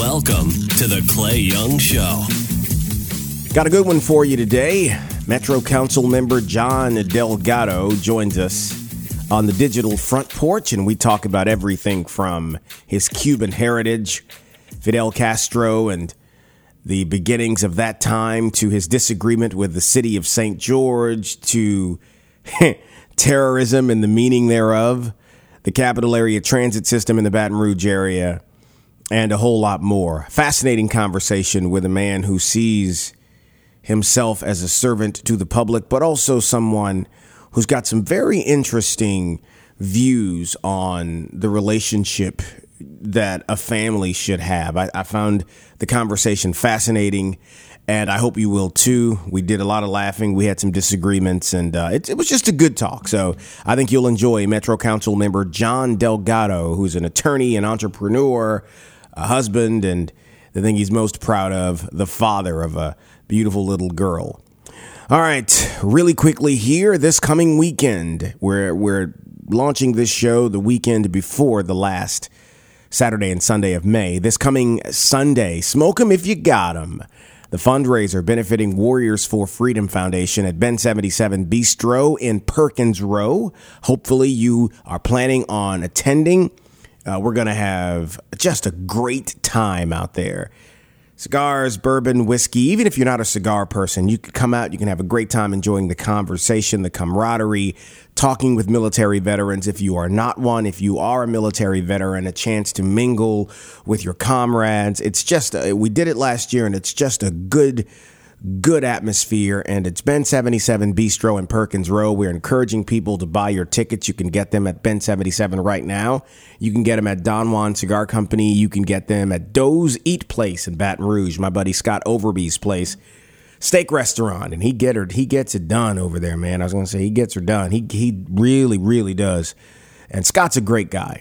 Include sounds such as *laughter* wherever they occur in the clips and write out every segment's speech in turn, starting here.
Welcome to the Clay Young Show. Got a good one for you today. Metro Council member John Delgado joins us on the digital front porch, and we talk about everything from his Cuban heritage, Fidel Castro, and the beginnings of that time, to his disagreement with the city of St. George, to *laughs* terrorism and the meaning thereof, the capital area transit system in the Baton Rouge area, and a whole lot more. Fascinating conversation with a man who sees himself as a servant to the public, but also someone who's got some very interesting views on the relationship that a family should have. I, I, found the conversation fascinating, and I hope you will too. We did a lot of laughing, we had some disagreements, and uh, it, it was just a good talk. So I think you'll enjoy Metro Council member John Delgado, who's an attorney, an entrepreneur, a husband, and the thing he's most proud of, the father of a beautiful little girl. All right, really quickly here, this coming weekend, we're, we're launching this show the weekend before the last Saturday and Sunday of May. This coming Sunday, Smoke 'em if you got 'em. The fundraiser benefiting Warriors for Freedom Foundation at Bin 77 Bistro in Perkins Rowe. Hopefully, you are planning on attending. Uh, we're going to have just a great time out there. Cigars, bourbon, whiskey, even if you're not a cigar person, you can come out, you can have a great time enjoying the conversation, the camaraderie, talking with military veterans. If you are not one, if you are a military veteran, a chance to mingle with your comrades. It's just, a, we did it last year and it's just a good good atmosphere, and it's Bin 77 Bistro in Perkins Rowe. We're encouraging people to buy your tickets. You can get them at Bin 77 right now. You can get them at Don Juan Cigar Company. You can get them at Doe's Eat Place in Baton Rouge, my buddy Scott Overby's place. Steak restaurant, and he get her, he gets it done over there, man. I was gonna say he gets her done. He he really really does, and Scott's a great guy.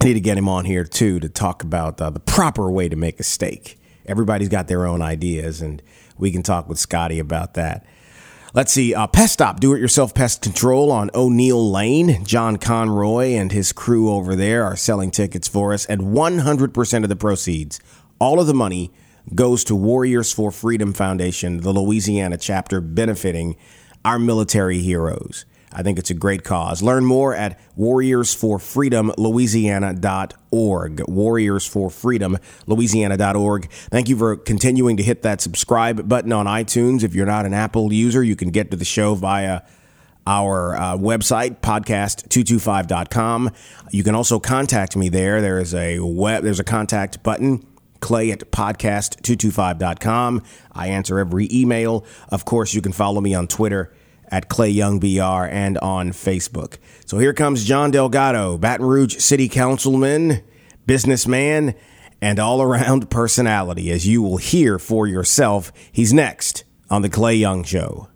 I need to get him on here too to talk about uh, the proper way to make a steak. Everybody's got their own ideas, and we can talk with Scotty about that. Let's see, uh, Pest Stop, do it yourself pest control on O'Neal Lane. John Conroy and his crew over there are selling tickets for us, and 100% of the proceeds, all of the money, goes to Warriors for Freedom Foundation, the Louisiana chapter benefiting our military heroes. I think it's a great cause. Learn more at warriorsforfreedomlouisiana.org. Warriorsforfreedomlouisiana.org. Thank you for continuing to hit that subscribe button on iTunes. If you're not an Apple user, you can get to the show via our uh, website podcast225.com you can also contact me there there is a web there's a contact button clay at podcast225.com i answer every email of course you can follow me on twitter at Clay Young BR and on Facebook. So here comes John Delgado, Baton Rouge City Councilman, businessman, and all around personality, as you will hear for yourself. He's next on The Clay Young Show.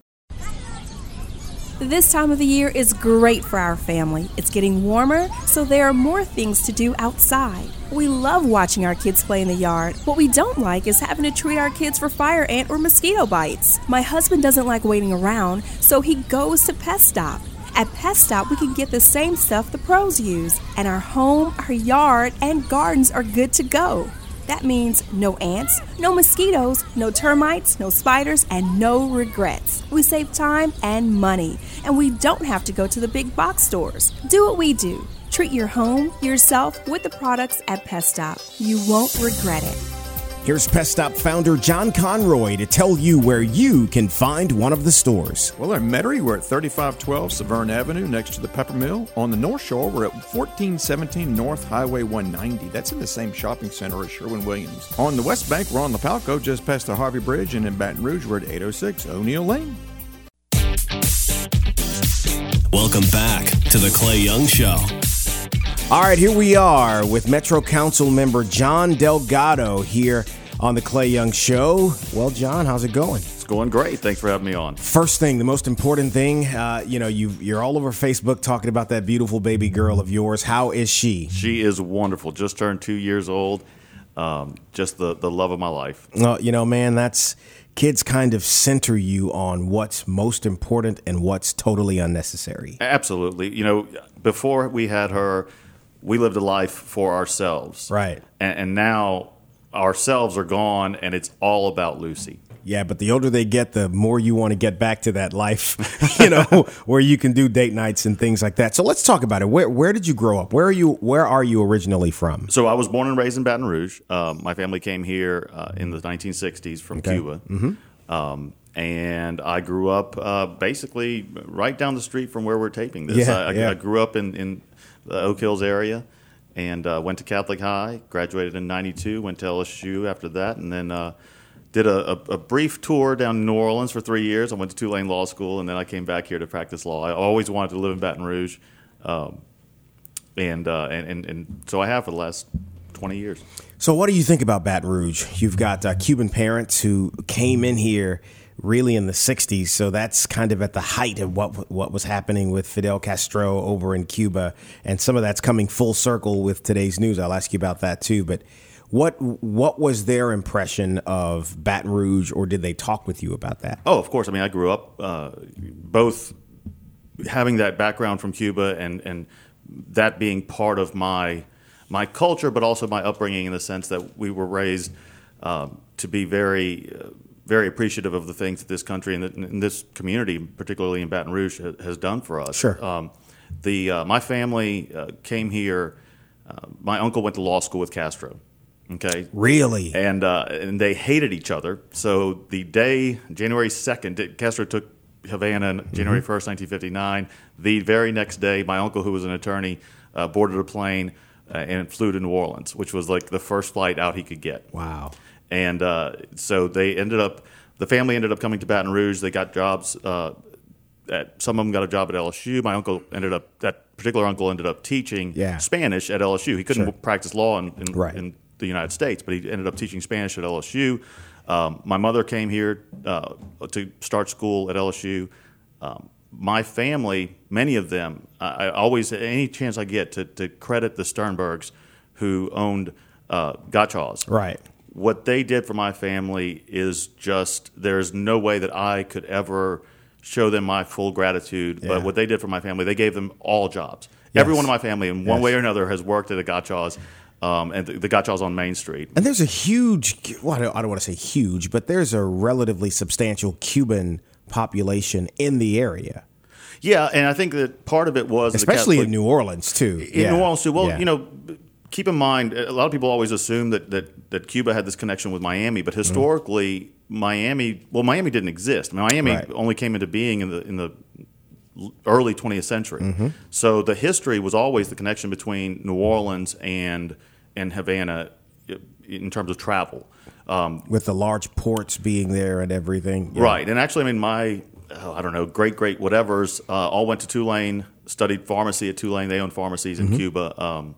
This time of the year is great for our family. It's getting warmer, so there are more things to do outside. We love watching our kids play in the yard. What we don't like is having to treat our kids for fire ant or mosquito bites. My husband doesn't like waiting around, so he goes to Pest Stop. At Pest Stop, we can get the same stuff the pros use, and our home, our yard, and gardens are good to go. That means no ants, no mosquitoes, no termites, no spiders, and no regrets. We save time and money, and we don't have to go to the big box stores. Do what we do. Treat your home, yourself, with the products at Pest Stop. You won't regret it. Here's Pest Stop founder John Conroy to tell you where you can find one of the stores. Well, in Metairie, we're at 3512 Severn Avenue next to the Pepper Mill. On the North Shore, we're at 1417 North Highway 190. That's in the same shopping center as Sherwin Williams. On the West Bank, we're on Lapalco, just past the Harvey Bridge, and in Baton Rouge, we're at 806 O'Neal Lane. Welcome back to the Clay Young Show. All right, here we are with Metro Council member John Delgado here on the Clay Young Show. Well, John, how's it going? It's going great. Thanks for having me on. First thing, the most important thing, uh, you know, you you're all over Facebook talking about that beautiful baby girl of yours. How is she? She is wonderful. Just turned two years old. Um, just the the love of my life. Well, you know, man, that's kids kind of center you on what's most important and what's totally unnecessary. Absolutely. You know, before we had her, we lived a life for ourselves. Right. And, and now ourselves are gone, and it's all about Lucy. Yeah, but the older they get, the more you want to get back to that life, *laughs* you know, *laughs* where you can do date nights and things like that. So let's talk about it. Where where did you grow up? Where are you Where are you originally from? So I was born and raised in Baton Rouge. Um, my family came here uh, in the 1960s from Okay. Cuba. Um, and I grew up uh, basically right down the street from where we're taping this. Yeah, I, I, yeah. I grew up in, in the Oak Hills area and uh, went to Catholic High, graduated in 92, went to LSU after that, and then uh, did a, a, a brief tour down New Orleans for three years. I went to Tulane Law School, and then I came back here to practice law. I always wanted to live in Baton Rouge. Um, and, uh, and, and, and so I have for the last 20 years. So, what do you think about Baton Rouge? You've got uh, Cuban parents who came in here really in the '60s, so that's kind of at the height of what what was happening with Fidel Castro over in Cuba, and some of that's coming full circle with today's news. I'll ask you about that too. But what what was their impression of Baton Rouge, or did they talk with you about that? Oh, of course. I mean, I grew up uh, both having that background from Cuba and, and that being part of my my culture, but also my upbringing in the sense that we were raised um, to be very uh, very appreciative of the things that this country and, that, and this community, particularly in Baton Rouge, ha- has done for us. Sure. Um, the uh, my family uh, came here. Uh, my uncle went to law school with Castro. Okay, Really? and uh, and they hated each other. So the day January second, Castro took Havana on January first, nineteen fifty nine. The very next day, my uncle, who was an attorney, uh, boarded a plane uh, and flew to New Orleans, which was like the first flight out he could get. Wow. And uh, so they ended up, the family ended up coming to Baton Rouge. They got jobs. Uh, at, some of them got a job at LSU. My uncle ended up, that particular uncle ended up teaching Yeah. Spanish at LSU. He couldn't Sure. practice law in, in, Right. in the United States, but he ended up teaching Spanish at LSU. Um, my mother came here uh, to start school at LSU. Um, my family, many of them, I, I always, any chance I get to, to credit the Sternbergs who owned uh, Goudchaux's Right. What they did for my family is just there's no way that I could ever show them my full gratitude. Yeah. But what they did for my family, they gave them all jobs. Yes. Everyone in my family, in one Yes. way or another, has worked at a Goudchaux's, um, and the, the Goudchaux's on Main Street. And there's a huge, well, I don't, I don't want to say huge, but there's a relatively substantial Cuban population in the area, Yeah, and I think that part of it was especially in New Orleans too. in Yeah. New Orleans too. Well, Yeah. you know, keep in mind, a lot of people always assume that, that, that Cuba had this connection with Miami, but historically, Miami, well, Miami didn't exist. Miami Right. only came into being in the in the early 20th century. Mm-hmm. So the history was always the connection between New Orleans and and Havana in terms of travel. Um, with the large ports being there and everything. Yeah. Right, and actually, I mean, my oh, I don't know, great great whatever's uh, all went to Tulane, studied pharmacy at Tulane. They own pharmacies in Cuba, um,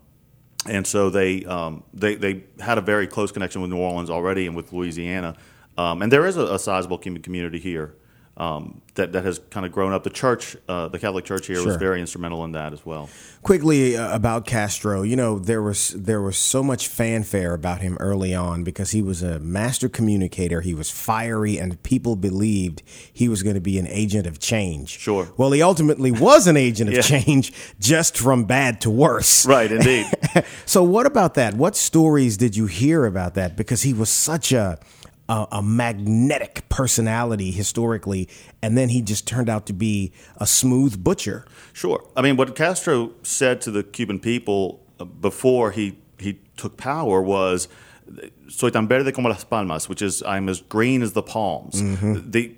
and so they um, they they had a very close connection with New Orleans already and with Louisiana. Um, and there is a, a sizable community here um, that that has kind of grown up. The church, uh, the Catholic Church here, Sure. was very instrumental in that as well. Quickly uh, about Castro, you know there was there was so much fanfare about him early on because he was a master communicator. He was fiery, and people believed he was going to be an agent of change. Sure. Well, he ultimately was an agent of *laughs* Yeah. change, just from bad to worse. Right, indeed. *laughs* so what about that? What stories did you hear about that? Because he was such a a, a magnetic personality historically, and then he just turned out to be a smooth butcher. Sure. I mean, what Castro said to the Cuban people uh, before he, he took power was, "Soy tan verde como las palmas," which is I'm as green as the palms. The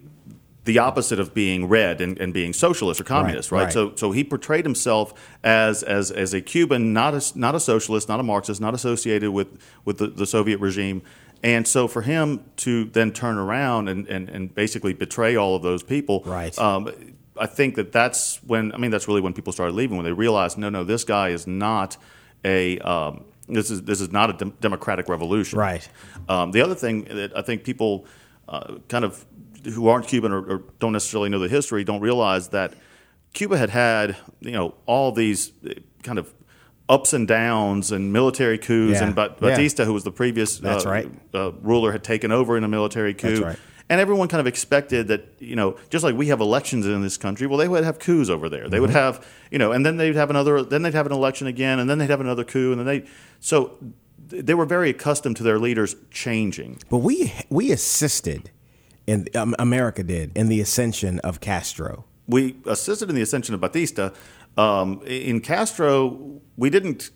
the opposite of being red and, and being socialist or communist, right? right. So so he portrayed himself as as as a Cuban, not a not a socialist, not a Marxist, not associated with with the, the Soviet regime. And so for him to then turn around and, and, and basically betray all of those people, Right. um, I think that that's when I mean that's really when people started leaving when they realized no no this guy is not a um, this is this is not a dem- democratic revolution Right. um, the other thing that I think people uh, kind of who aren't Cuban or, or don't necessarily know the history don't realize that Cuba had had you know all these kind of ups and downs and military coups Yeah. and Bat- Yeah. Batista who was the previous uh, right. uh, ruler had taken over in a military coup That's right. and everyone kind of expected that, you know, just like we have elections in this country, well, they would have coups over there. They would Mm-hmm. have, you know, and then they'd have another, then they'd have an election again, and then they'd have another coup, and then they, so they were very accustomed to their leaders changing. But we we assisted, and um, America did in the ascension of Castro. We assisted in the ascension of Batista. Um, in Castro, we didn't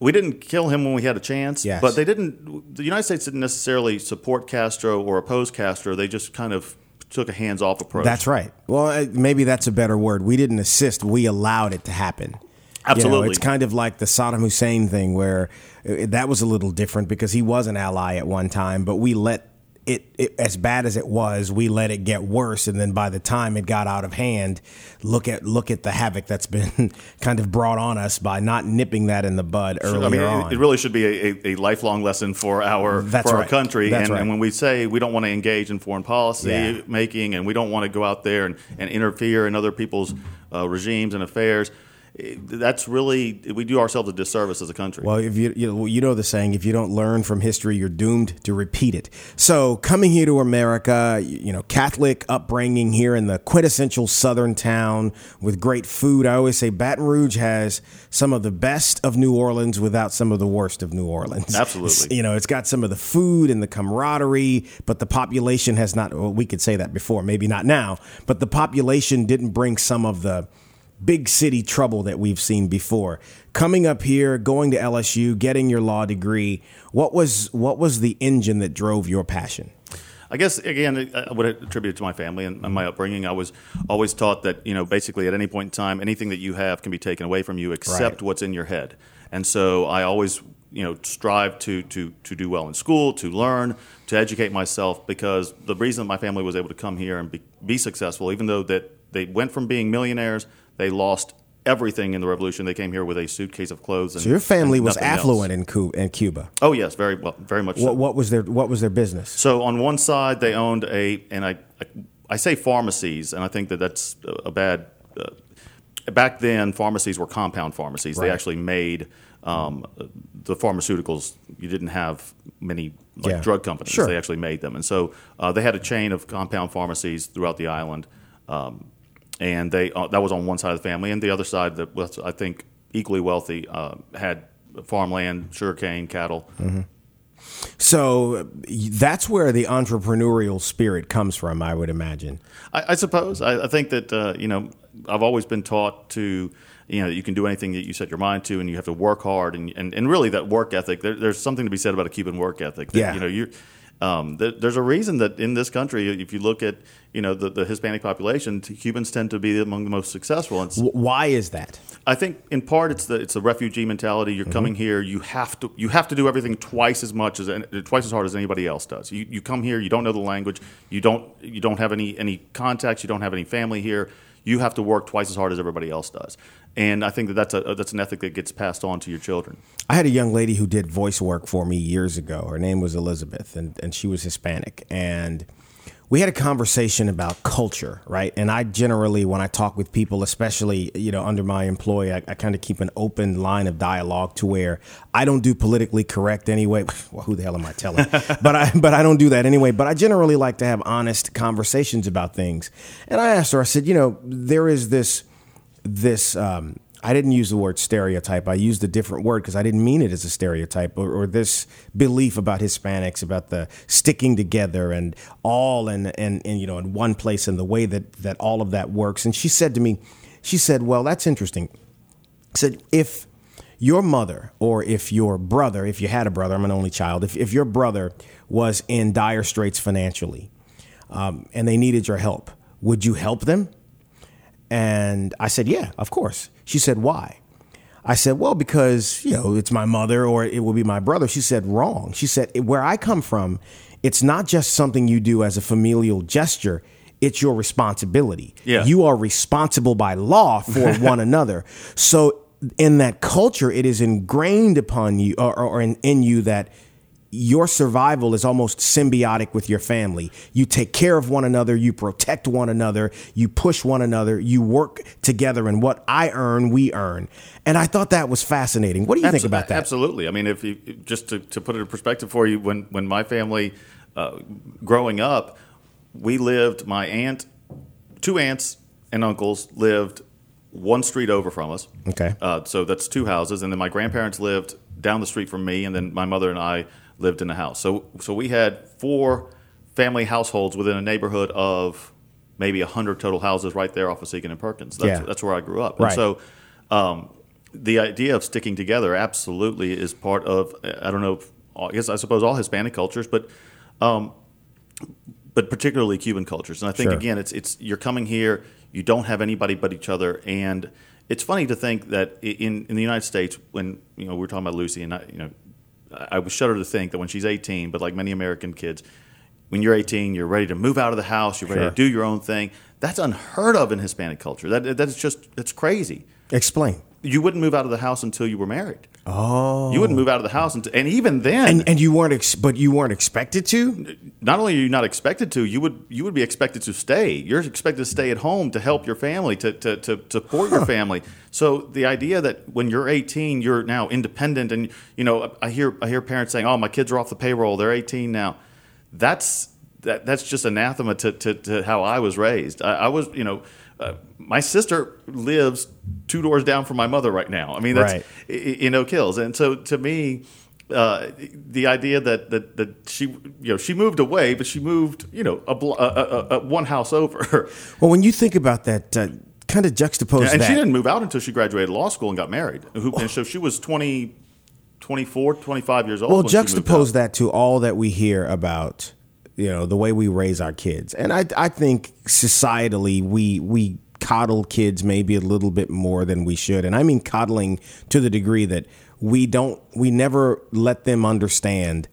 we didn't kill him when we had a chance, Yes. but they didn't. The United States didn't necessarily support Castro or oppose Castro. They just kind of took a hands-off approach. That's right. Well, uh, maybe that's a better word. We didn't assist. We allowed it to happen. You know, Absolutely. it's kind of like the Saddam Hussein thing, where uh, that was a little different because he was an ally at one time, but we let it, it as bad as it was, we let it get worse, and then by the time it got out of hand, look at look at the havoc that's *laughs* been kind of brought on us by not nipping that in the bud earlier I mean, on. it, really should be a, a, lifelong lesson for our That's for our country. That's and, right. and when we say we don't want to engage in foreign policy Yeah. making, and we don't want to go out there and, and interfere in other people's uh, regimes and affairs, that's really we do ourselves a disservice as a country. Well, if you, you know, you know the saying, if you don't learn from history, you're doomed to repeat it. So, coming here to America, you know, Catholic upbringing here in the quintessential Southern town with great food. I always say Baton Rouge has some of the best of New Orleans without some of the worst of New Orleans. Absolutely. *laughs* You know, it's got some of the food and the camaraderie, but the population has not. Well, we could say that before, maybe not now, but the population didn't bring some of the big city trouble that we've seen before. Coming up here, going to LSU, getting your law degree, what was what was the engine that drove your passion? I guess again, I would attribute it to my family and my upbringing. I was always taught that you know, basically, at any point in time, anything that you have can be taken away from you, except Right. what's in your head. And so, I always you know strive to to to do well in school, to learn, to educate myself, because the reason my family was able to come here and be, be successful, even though that they went from being millionaires, they lost everything in the revolution. They came here with a suitcase of clothes. And, So your family was affluent in Cuba, in Cuba. Oh yes, very well, very much. so. What, what was their what was their business? So on one side, they owned a, and I, I say pharmacies, and I think that that's a bad. Uh, back then, pharmacies were compound pharmacies. They actually made um, the pharmaceuticals. You didn't have many like Yeah. drug companies. Sure. They actually made them, and so uh, they had a chain of compound pharmacies throughout the island. Um, and they uh, that was on one side of the family, and the other side that was I think equally wealthy uh, had farmland, sugarcane, cattle. So uh, that's where the entrepreneurial spirit comes from, I would imagine. I, I suppose. I, I think that uh, you know I've always been taught to you know you can do anything that you set your mind to, and you have to work hard, and and, and really that work ethic. There, there's something to be said about a Cuban work ethic. That, Yeah. You know you. Um, there, there's a reason that in this country, if you look at you know the, the Hispanic population, Cubans tend to be among the most successful. And why is that? I think in part it's the it's the refugee mentality. You're coming here, you have to you have to do everything twice as much as twice as hard as anybody else does. You, you come here, you don't know the language, you don't you don't have any any contacts, you don't have any family here. You have to work twice as hard as everybody else does, and I think that that's a uh, that's an ethic that gets passed on to your children. I had a young lady who did voice work for me years ago. Her name was Elizabeth, and, and she was Hispanic. And we had a conversation about culture, right? And I generally, when I talk with people, especially you know under my employ, I, I kind of keep an open line of dialogue to where I don't do politically correct anyway. *laughs* Well, who the hell am I telling? *laughs* but I but I don't do that anyway. But I generally like to have honest conversations about things. And I asked her, I said, you know, there is this this um, I didn't use the word stereotype. I used a different word because I didn't mean it as a stereotype or, or this belief about Hispanics about the sticking together and all and and, and you know in one place and the way that that all of that works. And she said to me, she said, "Well, that's interesting." said if your mother or if your brother, if you had a brother, I'm an only child, if, if your brother was in dire straits financially um, and they needed your help, would you help them? And I said, yeah, of course. She said, why? I said, well, because, you know, it's my mother or it will be my brother. She said, wrong. She said, where I come from, it's not just something you do as a familial gesture. It's your responsibility. Yeah. You are responsible by law for *laughs* one another. So in that culture, it is ingrained upon you or, or in, in you that your survival is almost symbiotic with your family. You take care of one another, you protect one another, you push one another, you work together, and what I earn, we earn. And I thought that was fascinating. What do you think about that? Absolutely. I mean, if you just to, to put it in perspective for you, when when my family uh, growing up, we lived. My aunt, two aunts and uncles lived one street over from us. Okay. Uh, so that's two houses, and then my grandparents lived down the street from me, and then my mother and I lived in the house. So so we had four family households within a neighborhood of maybe hundred total houses right there off of Siegen and Perkins. That's, Yeah. that's where I grew up. Right. And so um, the idea of sticking together absolutely is part of I don't know. If, I guess I suppose all Hispanic cultures, but um, but particularly Cuban cultures. And I think Sure. again, it's it's you're coming here, you don't have anybody but each other, and it's funny to think that in in the United States, when you know we were talking about Lucy, and I, you know, I was shudder to think that when she's 18, but like many American kids, when you're 18, you're ready to move out of the house, you're ready Sure. to do your own thing. That's unheard of in Hispanic culture. That that's just it's crazy. Explain. You wouldn't move out of the house until you were married. Oh. You wouldn't move out of the house until, and even then, And and you weren't ex- but you weren't expected to? not only are you not expected to, you would you would be expected to stay. You're expected to stay at home to help your family, to to, to support your family. So the idea that when you're 18, you're now independent, and you know, I hear I hear parents saying, "Oh, my kids are off the payroll; they're 18 now." That's that that's just anathema to, to, to how I was raised. I, I was, you know, uh, my sister lives two doors down from my mother right now. I mean, that's Right. in Oak Hills, and so to me, uh, the idea that, that that she you know she moved away, but she moved you know a, a, a, one house over, *laughs* Well, when you think about that, uh, kind of juxtapose and that. she didn't move out until she graduated law school and got married. Who, and so she was 20, 24, 25 years old. well, when she moved juxtapose that to all that we hear about, you know, the way we raise our kids, and I, I think societally we we coddle kids maybe a little bit more than we should, and I mean coddling to the degree that we don't, we never let them understand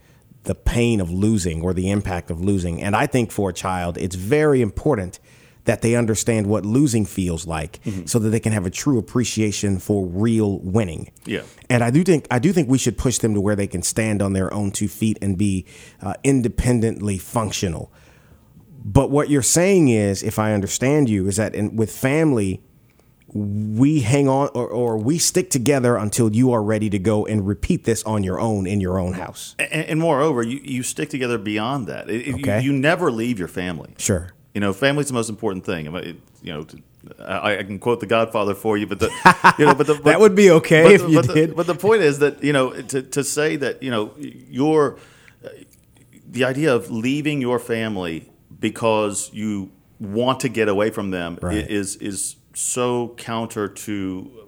the pain of losing or the impact of losing, and I think for a child, it's very important that they understand what losing feels like, so that they can have a true appreciation for real winning. Yeah. And I do think I do think we should push them to where they can stand on their own two feet and be uh, independently functional. But what you're saying is, if I understand you, is that in, with family, we hang on or, or we stick together until you are ready to go and repeat this on your own in your own house. And, and moreover, you, you stick together beyond that. It- Okay. you, you never leave your family. Sure. You know, family's the most important thing. I you know, I, I can quote The Godfather for you, but the, you know, but the, *laughs* That would be okay but if the- you but the- did. but the point is that you know, to, to say that you know, your the idea of leaving your family because you want to get away from them Right. is is so counter to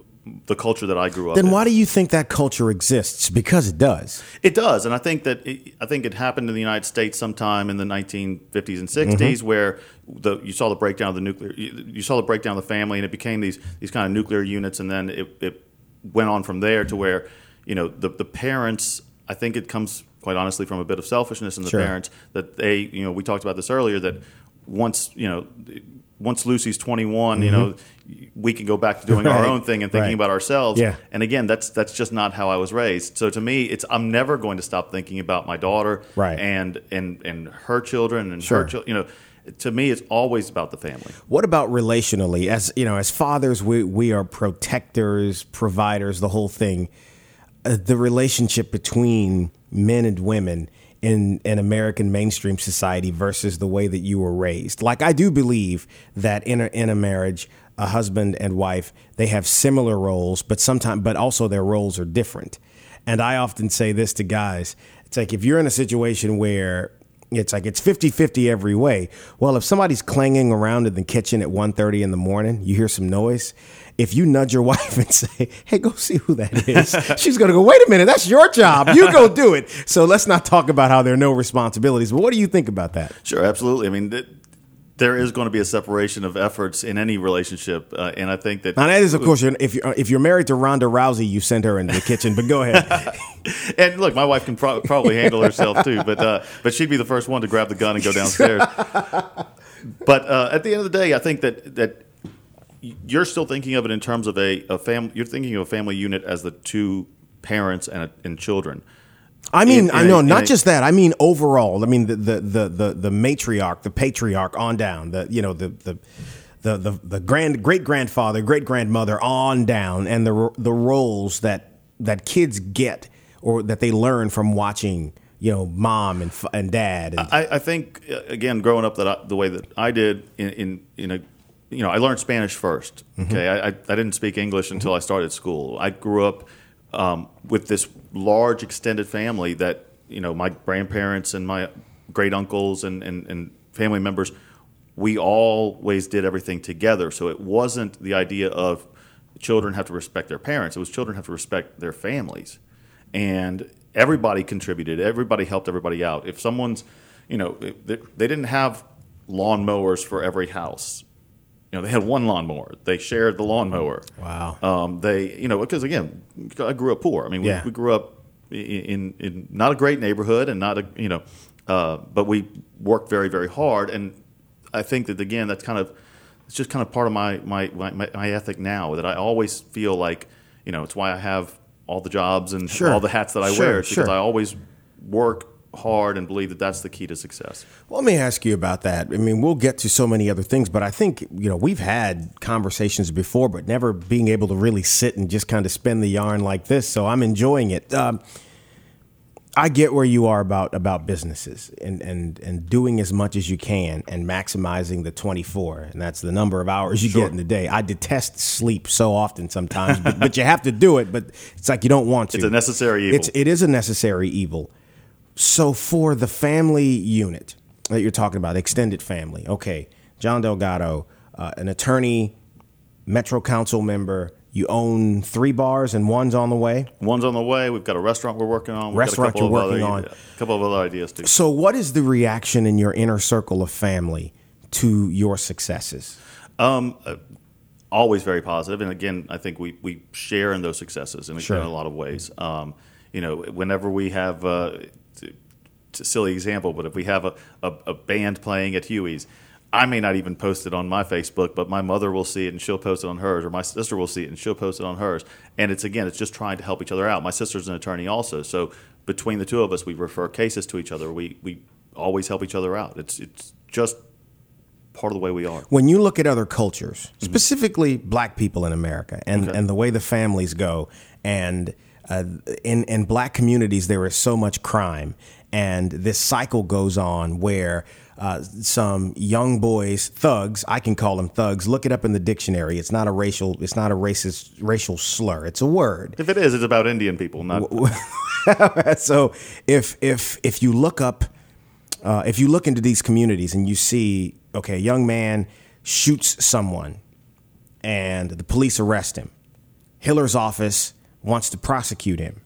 the culture that I grew up in. Then why do you think that culture exists? Because it does. It does, and I think that it, I think it happened in the United States sometime in the 1950s and 60s, Mm-hmm. where the you saw the breakdown of the nuclear, you, you saw the breakdown of the family, and it became these these kind of nuclear units, and then it, it went on from there to where you know the the parents. I think it comes quite honestly from a bit of selfishness in the Sure. parents that they you know we talked about this earlier that once you know once Lucy's 21, you know we can go back to doing our Mm-hmm. Own thing and thinking Right. about ourselves. Yeah. And again, that's that's just not how I was raised. So to me, it's I'm never going to stop thinking about my daughter Right. and and and her children and Sure. her children. You know, to me, it's always about the family. What about relationally? As you know, as fathers, we we are protectors, providers, the whole thing. Uh, the relationship between men and women in an American mainstream society versus the way that you were raised. Like I do believe that in a, in a marriage, a husband and wife they have similar roles, but sometimes, but also their roles are different. And I often say this to guys: it's like if you're in a situation where it's like it's 50-50 every way. Well, if somebody's clanging around in the kitchen at 1.30 in the morning, you hear some noise. If you nudge your *laughs* wife and say, hey, go see who that is, *laughs* she's going to go, wait a minute, that's your job. You go do it. So let's not talk about how there are no responsibilities. But what do you think about that? Sure, absolutely. I mean, there is going to be a separation of efforts in any relationship, uh, and I think that Now, that is, of course, you're- if you're, if you're married to Ronda Rousey, you send her into the kitchen. But go ahead. *laughs* and look, my wife can pro- probably handle herself too, but uh, but she'd be the first one to grab the gun and go downstairs. *laughs* but uh, at the end of the day, I think that that you're still thinking of it in terms of a, a family. You're thinking of a family unit as the two parents and and children. I mean, In- I know not in just that. I mean overall. I mean the the the the, the matriarch, the patriarch on down. The you know the the. The, the, the grand great grandfather great grandmother on down and the the roles that that kids get or that they learn from watching you know mom and and dad and, I, I think uh, again, growing up that I, the way that I did in in, in a you know I learned Spanish 1st Mm-hmm. Okay, I, I I didn't speak English until I started school. I grew up um, with this large extended family that you know my grandparents and my great uncles and, and, and family members, we always did everything together. So it wasn't the idea of children have to respect their parents. It was children have to respect their families, and everybody contributed. Everybody helped everybody out. If someone's, you know, they, they didn't have lawn mowers for every house. You know, they had one lawnmower. They shared the lawnmower. Wow. Um, they, you know, because again, I grew up poor. I mean, Yeah. we, we grew up in, in not a great neighborhood and not a, you know, uh, but we worked very, very hard. And I think that again, that's kind of, it's just kind of part of my my, my, my ethic now that I always feel like, you know, it's why I have all the jobs and Sure. all the hats that I Sure, wear. It's because. I always work hard and believe that that's the key to success. Well, let me ask you about that. I mean, we'll get to so many other things, but I think, you know, we've had conversations before, but never being able to really sit and just kind of spin the yarn like this. So I'm enjoying it. Um, I get where you are about about businesses and, and, and doing as much as you can and maximizing the 24. And that's the number of hours you get in the day. I detest sleep so often sometimes, but, but you have to do it. But it's like you don't want *laughs* to. It's a necessary evil. It's, it is a necessary evil. So for the family unit that you're talking about, extended family, okay, John Delgado, uh, an attorney, Metro Council member, you own three bars and one's on the way. One's on the way. We've got a restaurant we're working on. We've Restaurant got a couple you're of working other, on. A couple of other ideas too. So, what is the reaction in your inner circle of family to your successes? always very positive. And again, I think we, we share in those successes in, Sure. in a lot of ways. Um, you know, whenever we have, uh, t- it's a silly example, but if we have a, a, a band playing at Huey's, I may not even post it on my Facebook, but my mother will see it and she'll post it on hers, or my sister will see it and she'll post it on hers. And it's again, it's just trying to help each other out. My sister's an attorney also, so between the two of us, we refer cases to each other. We we always help each other out. It's it's just part of the way we are. When you look at other cultures, specifically black people in America, and, Okay. and the way the families go, and uh, in, in black communities, there is so much crime. And this cycle goes on where uh, some young boys, thugs, I can call them thugs, look it up in the dictionary. It's not a racial, it's not a racist racial slur. It's a word. If it is, it's about Indian people, not *laughs* so if if if you look up uh, if you look into these communities and you see okay a young man shoots someone and the police arrest him Hillar's office wants to prosecute him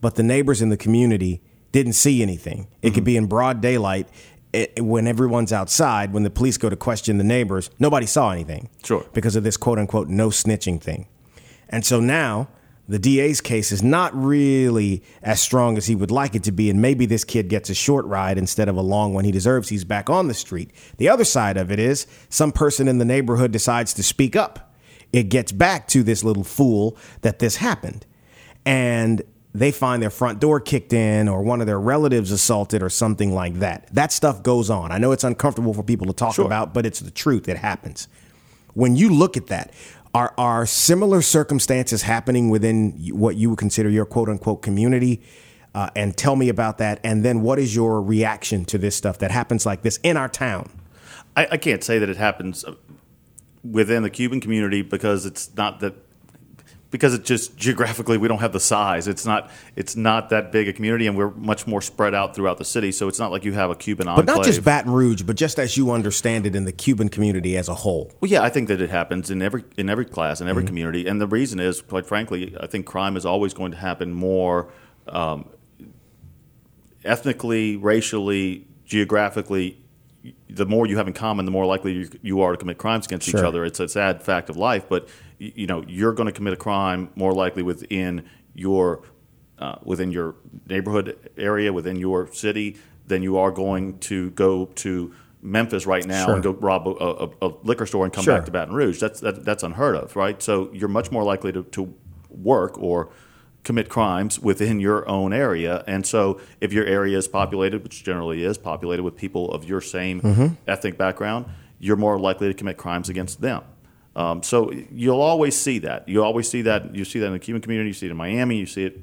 but the neighbors in the community didn't see anything it could mm-hmm. be in broad daylight it, when everyone's outside when the police go to question the neighbors nobody saw anything Sure. because of this quote unquote no snitching thing and so now the DA's case is not really as strong as he would like it to be. And maybe this kid gets a short ride instead of a long one he deserves. He's back on the street. The other side of it is some person in the neighborhood decides to speak up. It gets back to this little fool that this happened. And they find their front door kicked in or one of their relatives assaulted or something like that. That stuff goes on. I know it's uncomfortable for people to talk Sure. about, but it's the truth. It happens when you look at that, are are similar circumstances happening within what you would consider your quote unquote community? Uh, and tell me about that. And then what is your reaction to this stuff that happens like this in our town? I, I can't say that it happens uh, within the Cuban community because it's not that because it just geographically we don't have the size. It's not it's not that big a community, and we're much more spread out throughout the city. So it's not like you have a Cuban enclave. But not just Baton Rouge, but just as you understand it in the Cuban community as a whole. Well, yeah, I think that it happens in every in every class in every community, and the reason is, quite frankly, I think crime is always going to happen more um, ethnically, racially, geographically. The more you have in common, the more likely you, you are to commit crimes against each other. It's a sad fact of life, but you know you're going to commit a crime more likely within your uh, within your neighborhood area, within your city, than you are going to go to Memphis right now Sure. and go rob a, a, a liquor store and come Sure. back to Baton Rouge. That's that, that's unheard of, right? So you're much more likely to, to work or commit crimes within your own area. And so if your area is populated, which generally is populated with people of your same Mm-hmm. ethnic background, you're more likely to commit crimes against them. Um, so you'll always see that. You always see that. You see that in the Cuban community. You see it in Miami. You see it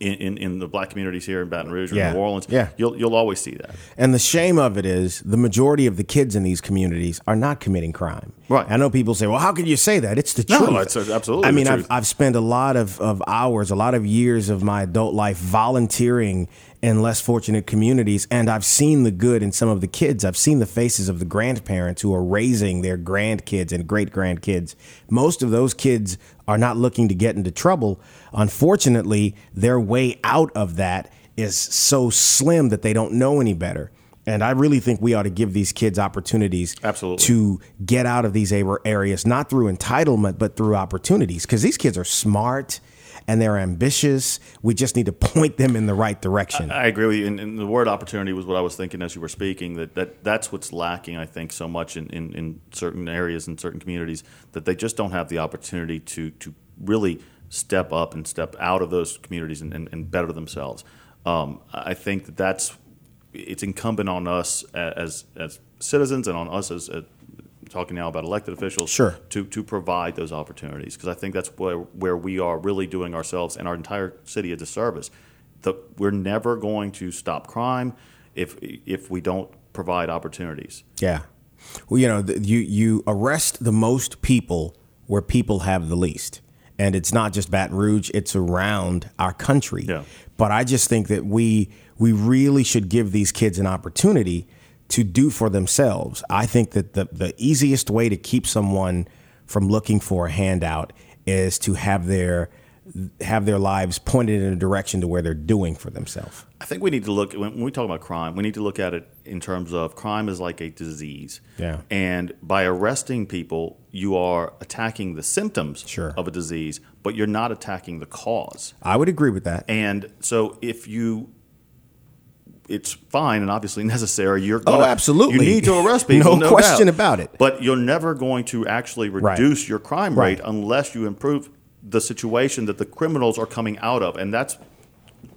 in, in, in the black communities here in Baton Rouge or Yeah. New Orleans, Yeah. you'll you'll always see that. And the shame of it is the majority of the kids in these communities are not committing crime. Right. I know people say, well, how can you say that? It's the No, truth. it's absolutely I mean. I've, I've spent a lot of, of hours, a lot of years of my adult life volunteering in less fortunate communities, and I've seen the good in some of the kids. I've seen the faces of the grandparents who are raising their grandkids and great grandkids. Most of those kids are not looking to get into trouble. Unfortunately, their way out of that is so slim that they don't know any better. And I really think we ought to give these kids opportunities Absolutely. to get out of these areas, not through entitlement, but through opportunities. Because these kids are smart and they're ambitious. We just need to *laughs* point them in the right direction. I agree with you. And, and the word opportunity was what I was thinking as you were speaking. That, that that's what's lacking, I think, so much in, in, in certain areas and certain communities that they just don't have the opportunity to to really step up and step out of those communities and, and, and better themselves. Um, I think that that's it's incumbent on us as as citizens and on us as, as talking now about elected officials Sure. to to provide those opportunities because I think that's where where we are really doing ourselves and our entire city a disservice. The, we're never going to stop crime if if we don't provide opportunities. yeah. Well, you know, the, you you arrest the most people where people have the least. And it's not just Baton Rouge, it's around our country. Yeah. But I just think that we we really should give these kids an opportunity to do for themselves. I think that the, the easiest way to keep someone from looking for a handout is to have their have their lives pointed in a direction to where they're doing for themselves. I think we need to look when we talk about crime. We need to look at it in terms of crime is like a disease. Yeah. And by arresting people, you are attacking the symptoms Sure. of a disease, but you're not attacking the cause. I would agree with that. And so if you it's fine and obviously *laughs* necessary. You're Oh, gonna, absolutely. You need to *laughs* arrest people. No no, question doubt. about it. But you're never going to actually Right. reduce your crime Right. rate unless you improve the situation that the criminals are coming out of, and that's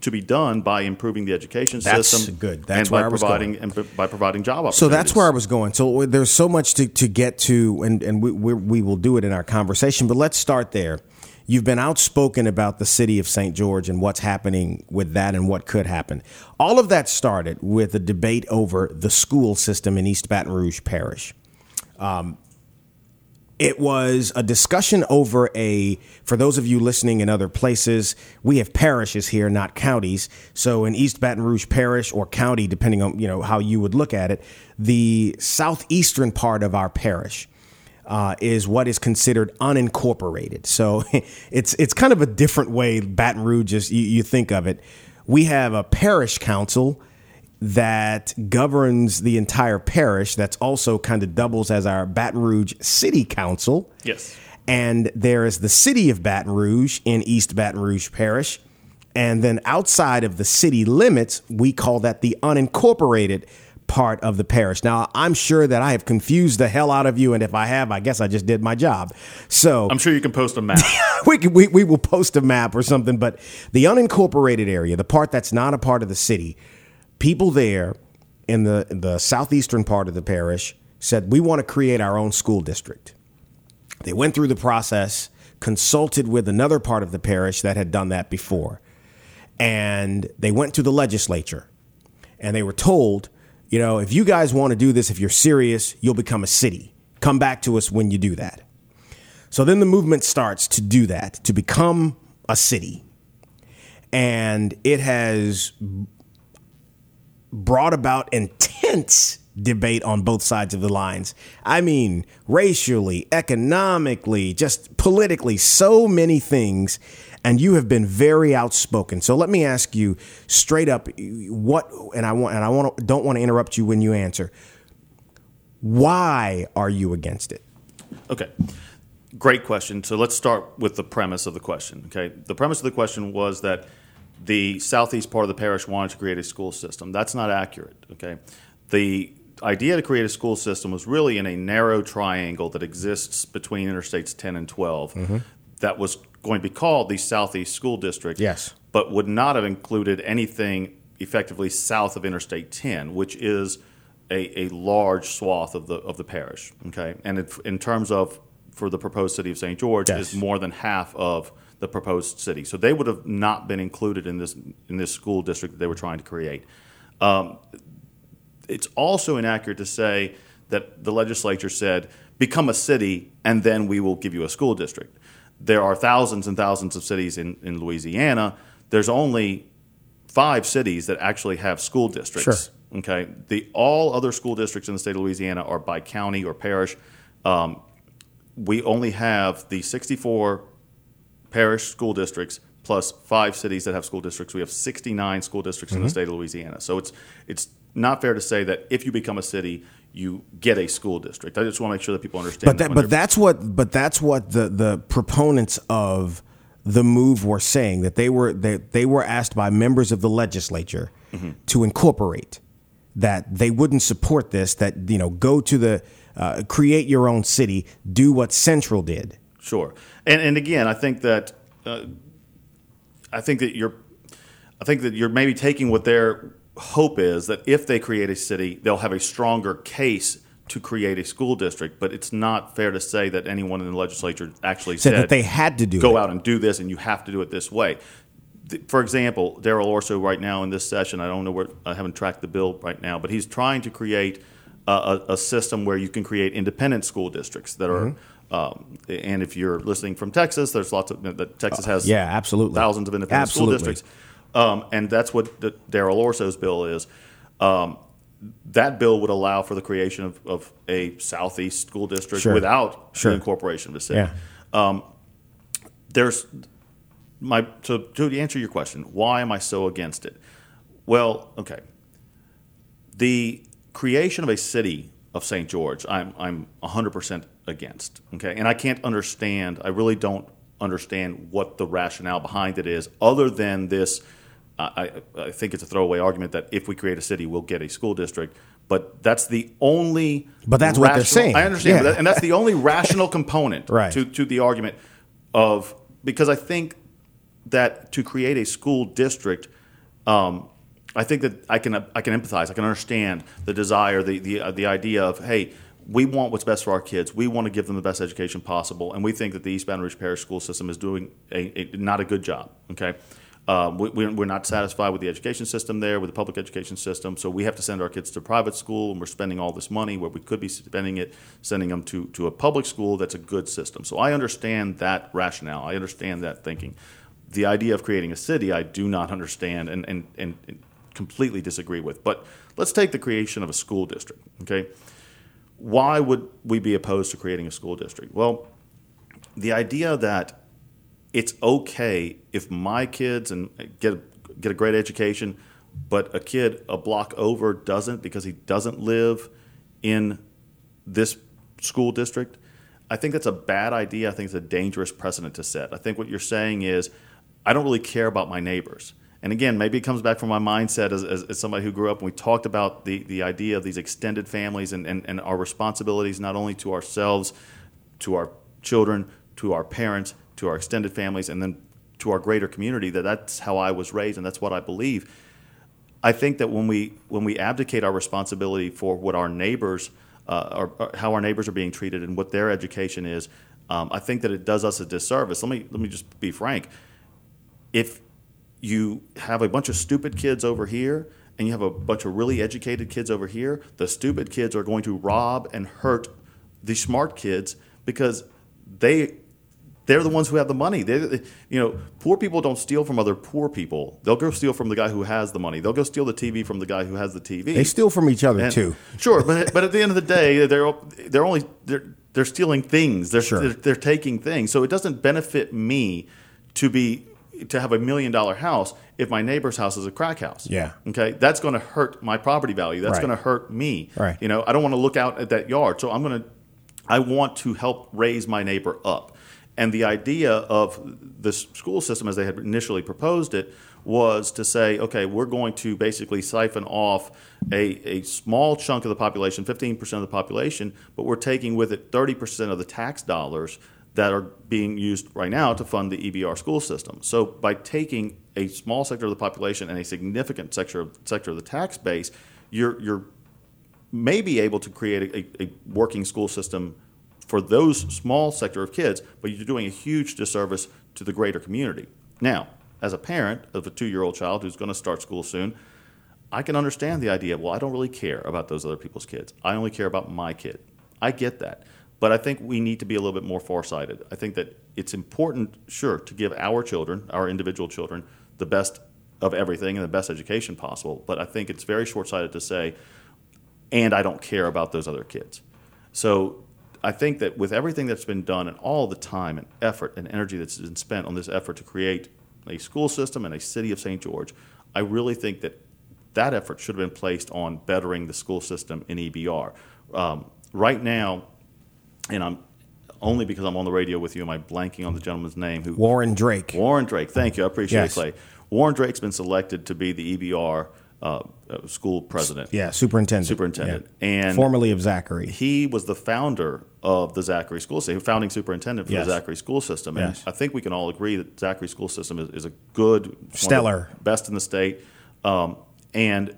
to be done by improving the education That's system. good. That's and where by I was providing going. and by providing job opportunities. So that's where I was going. So there's so much to, to get to, and, and we, we, we will do it in our conversation, but let's start there. You've been outspoken about the city of St. George and what's happening with that and what could happen. All of that started with a debate over the school system in East Baton Rouge Parish. Um, it was a discussion over a, for those of you listening in other places, we have parishes here, not counties. So in East Baton Rouge Parish or county, depending on, you know, how you would look at it, the southeastern part of our parish uh, is what is considered unincorporated. So *laughs* it's, it's kind of a different way Baton Rouge is, you, you think of it. We have a parish council that governs the entire parish. That's also kind of doubles as our Baton Rouge City Council. Yes. And there is the city of Baton Rouge in East Baton Rouge Parish. And then outside of the city limits, we call that the unincorporated part of the parish. Now, I'm sure that I have confused the hell out of you. And if I have, I guess I just did my job. So I'm sure you can post a map. *laughs* we, can- we, we will post a map or something, but the unincorporated area, the part that's not a part of the city, people there in the the southeastern part of the parish said we want to create our own school district. They went through the process, consulted with another part of the parish that had done that before, and they went to the legislature, and they were told, you know, if you guys want to do this, if you're serious, you'll become a city. Come back to us when you do that. So then the movement starts to do that, to become a city. And it has brought about intense debate on both sides of the lines. I mean, racially, economically, just politically, so many things. And you have been very outspoken. So let me ask you straight up what and I want and I want to, don't want to interrupt you when you answer. Why are you against it? Okay. Great question. So let's start with the premise of the question. Okay. The premise of the question was that the southeast part of the parish wanted to create a school system. That's not accurate. Okay. The idea to create a school system was really in a narrow triangle that exists between interstates 10 and 12 mm-hmm. that was going to be called the Southeast School District. Yes. But would not have included anything effectively south of Interstate 10, which is a, a large swath of the of the parish. Okay, and it, in terms of for the proposed city of St. George Yes. is more than half of the proposed city. So they would have not been included in this in this school district that they were trying to create. Um, it's also inaccurate to say that the legislature said become a city and then we will give you a school district. There are thousands and thousands of cities in, in Louisiana. There's only five cities that actually have school districts. Sure. Okay. The all other school districts in the state of Louisiana are by county or parish. Um, we only have the 64 parish school districts plus five cities that have school districts. We have 69 school districts in the state of Louisiana. So it's it's not fair to say that if you become a city, you get a school district. I just want to make sure that people understand. But that that, but that's what but that's what the the proponents of the move were saying that they were they, they were asked by members of the legislature Mm-hmm. to incorporate that they wouldn't support this that you know go to the uh, create your own city do what Central did Sure, and and again, I think that uh, I think that you're I think that you're maybe taking what their hope is that if they create a city, they'll have a stronger case to create a school district. But it's not fair to say that anyone in the legislature actually said said, that they had to do go it. out and do this, and you have to do it this way. For example, Darrell Ourso right now in this session, I don't know where I haven't tracked the bill right now, but he's trying to create a, a, a system where you can create independent school districts that are. Mm-hmm. Um, and if you're listening from Texas, there's lots of that Texas has Uh, yeah, absolutely. thousands of independent Absolutely. school districts, um, and that's what the, Darrell Ourso's bill is. Um, that bill would allow for the creation of, of a southeast school district Sure. without Sure. the incorporation of a city. yeah There's my to, to answer your question, why am I so against it? Well, okay. The creation of a city of St. George, I'm I'm 100% against. Okay, and I can't understand. I really don't understand what the rationale behind it is, other than this. I, I think it's a throwaway argument that if we create a city, we'll get a school district. But that's the only. But that's what they're rational- saying. I understand, Yeah. but that- and that's the only rational component *laughs* Right. to to the argument of because I think that to create a school district, um, I think that I can I can empathize. I can understand the desire, the the uh, the idea of hey, we want what's best for our kids. We want to give them the best education possible, and we think that the East Baton Rouge Parish School System is doing a, a not a good job. Okay. Um, we, we're we're not satisfied with the education system there, with the public education system, so we have to send our kids to private school, and we're spending all this money where we could be spending it, sending them to, to a public school that's a good system. So I understand that rationale. I understand that thinking the idea of creating a city, I do not understand and, and, and, and completely disagree with. But let's take the creation of a school district, okay? Why would we be opposed to creating a school district? Well, the idea that it's okay if my kids and get get a great education, but a kid a block over doesn't because he doesn't live in this school district. I think that's a bad idea. I think it's a dangerous precedent to set. I think what you're saying is, I don't really care about my neighbors. And again, maybe it comes back from my mindset as, as, as somebody who grew up and we talked about the, the idea of these extended families and, and, and our responsibilities not only to ourselves, to our children, to our parents, to our extended families, and then to our greater community. That that's how I was raised and that's what I believe. I think that when we when we abdicate our responsibility for what our neighbors, uh, or, or how our neighbors are being treated and what their education is, um, I think that it does us a disservice. Let me let me just be frank. If you have a bunch of stupid kids over here and you have a bunch of really educated kids over here, the stupid kids are going to rob and hurt the smart kids because they they're the ones who have the money. They, you know, poor people don't steal from other poor people. They'll go steal from the guy who has the money. They'll go steal the TV from the guy who has the TV. they steal from each other And- too Sure, but but at the end of the day, they're they're only they're they're stealing things. They're, Sure. they're they're taking things. So it doesn't benefit me to be to have a million dollar house if my neighbor's house is a crack house. Yeah. Okay, that's going to hurt my property value. That's Right. going to hurt me. Right. You know, I don't want to look out at that yard. So I'm going to I want to help raise my neighbor up. And the idea of the school system, as they had initially proposed it, was to say, okay, we're going to basically siphon off a, a small chunk of the population, 15% of the population, but we're taking with it 30% of the tax dollars that are being used right now to fund the EBR school system. So by taking a small sector of the population and a significant sector of, sector of the tax base, you're, you're may be able to create a, a working school system for those small sector of kids, but you're doing a huge disservice to the greater community. Now, as a parent of a two year old child who's going to start school soon, I can understand the idea well, I don't really care about those other people's kids. I only care about my kid. I get that. But I think we need to be a little bit more farsighted. I think that it's important, sure, to give our children, our individual children, the best of everything and the best education possible. But I think it's very short sighted to say, and I don't care about those other kids. So I think that with everything that's been done and all the time and effort and energy that's been spent on this effort to create a school system and a city of St. George, I really think that that effort should have been placed on bettering the school system in EBR. Um, right now, and I'm only because I'm on the radio with you, am I blanking on the gentleman's name? Who Warren Drake. Warren Drake. Thank you. I appreciate Yes. it, Clay. Warren Drake's been selected to be the EBR uh, uh, school president. Yeah, superintendent. Superintendent. Yeah. And formerly of Zachary. he was the founder of the Zachary school system, founding superintendent for Yes. the Zachary school system. And Yes. I think we can all agree that Zachary school system is, is a good, one of the Stellar. best in the state. Um, and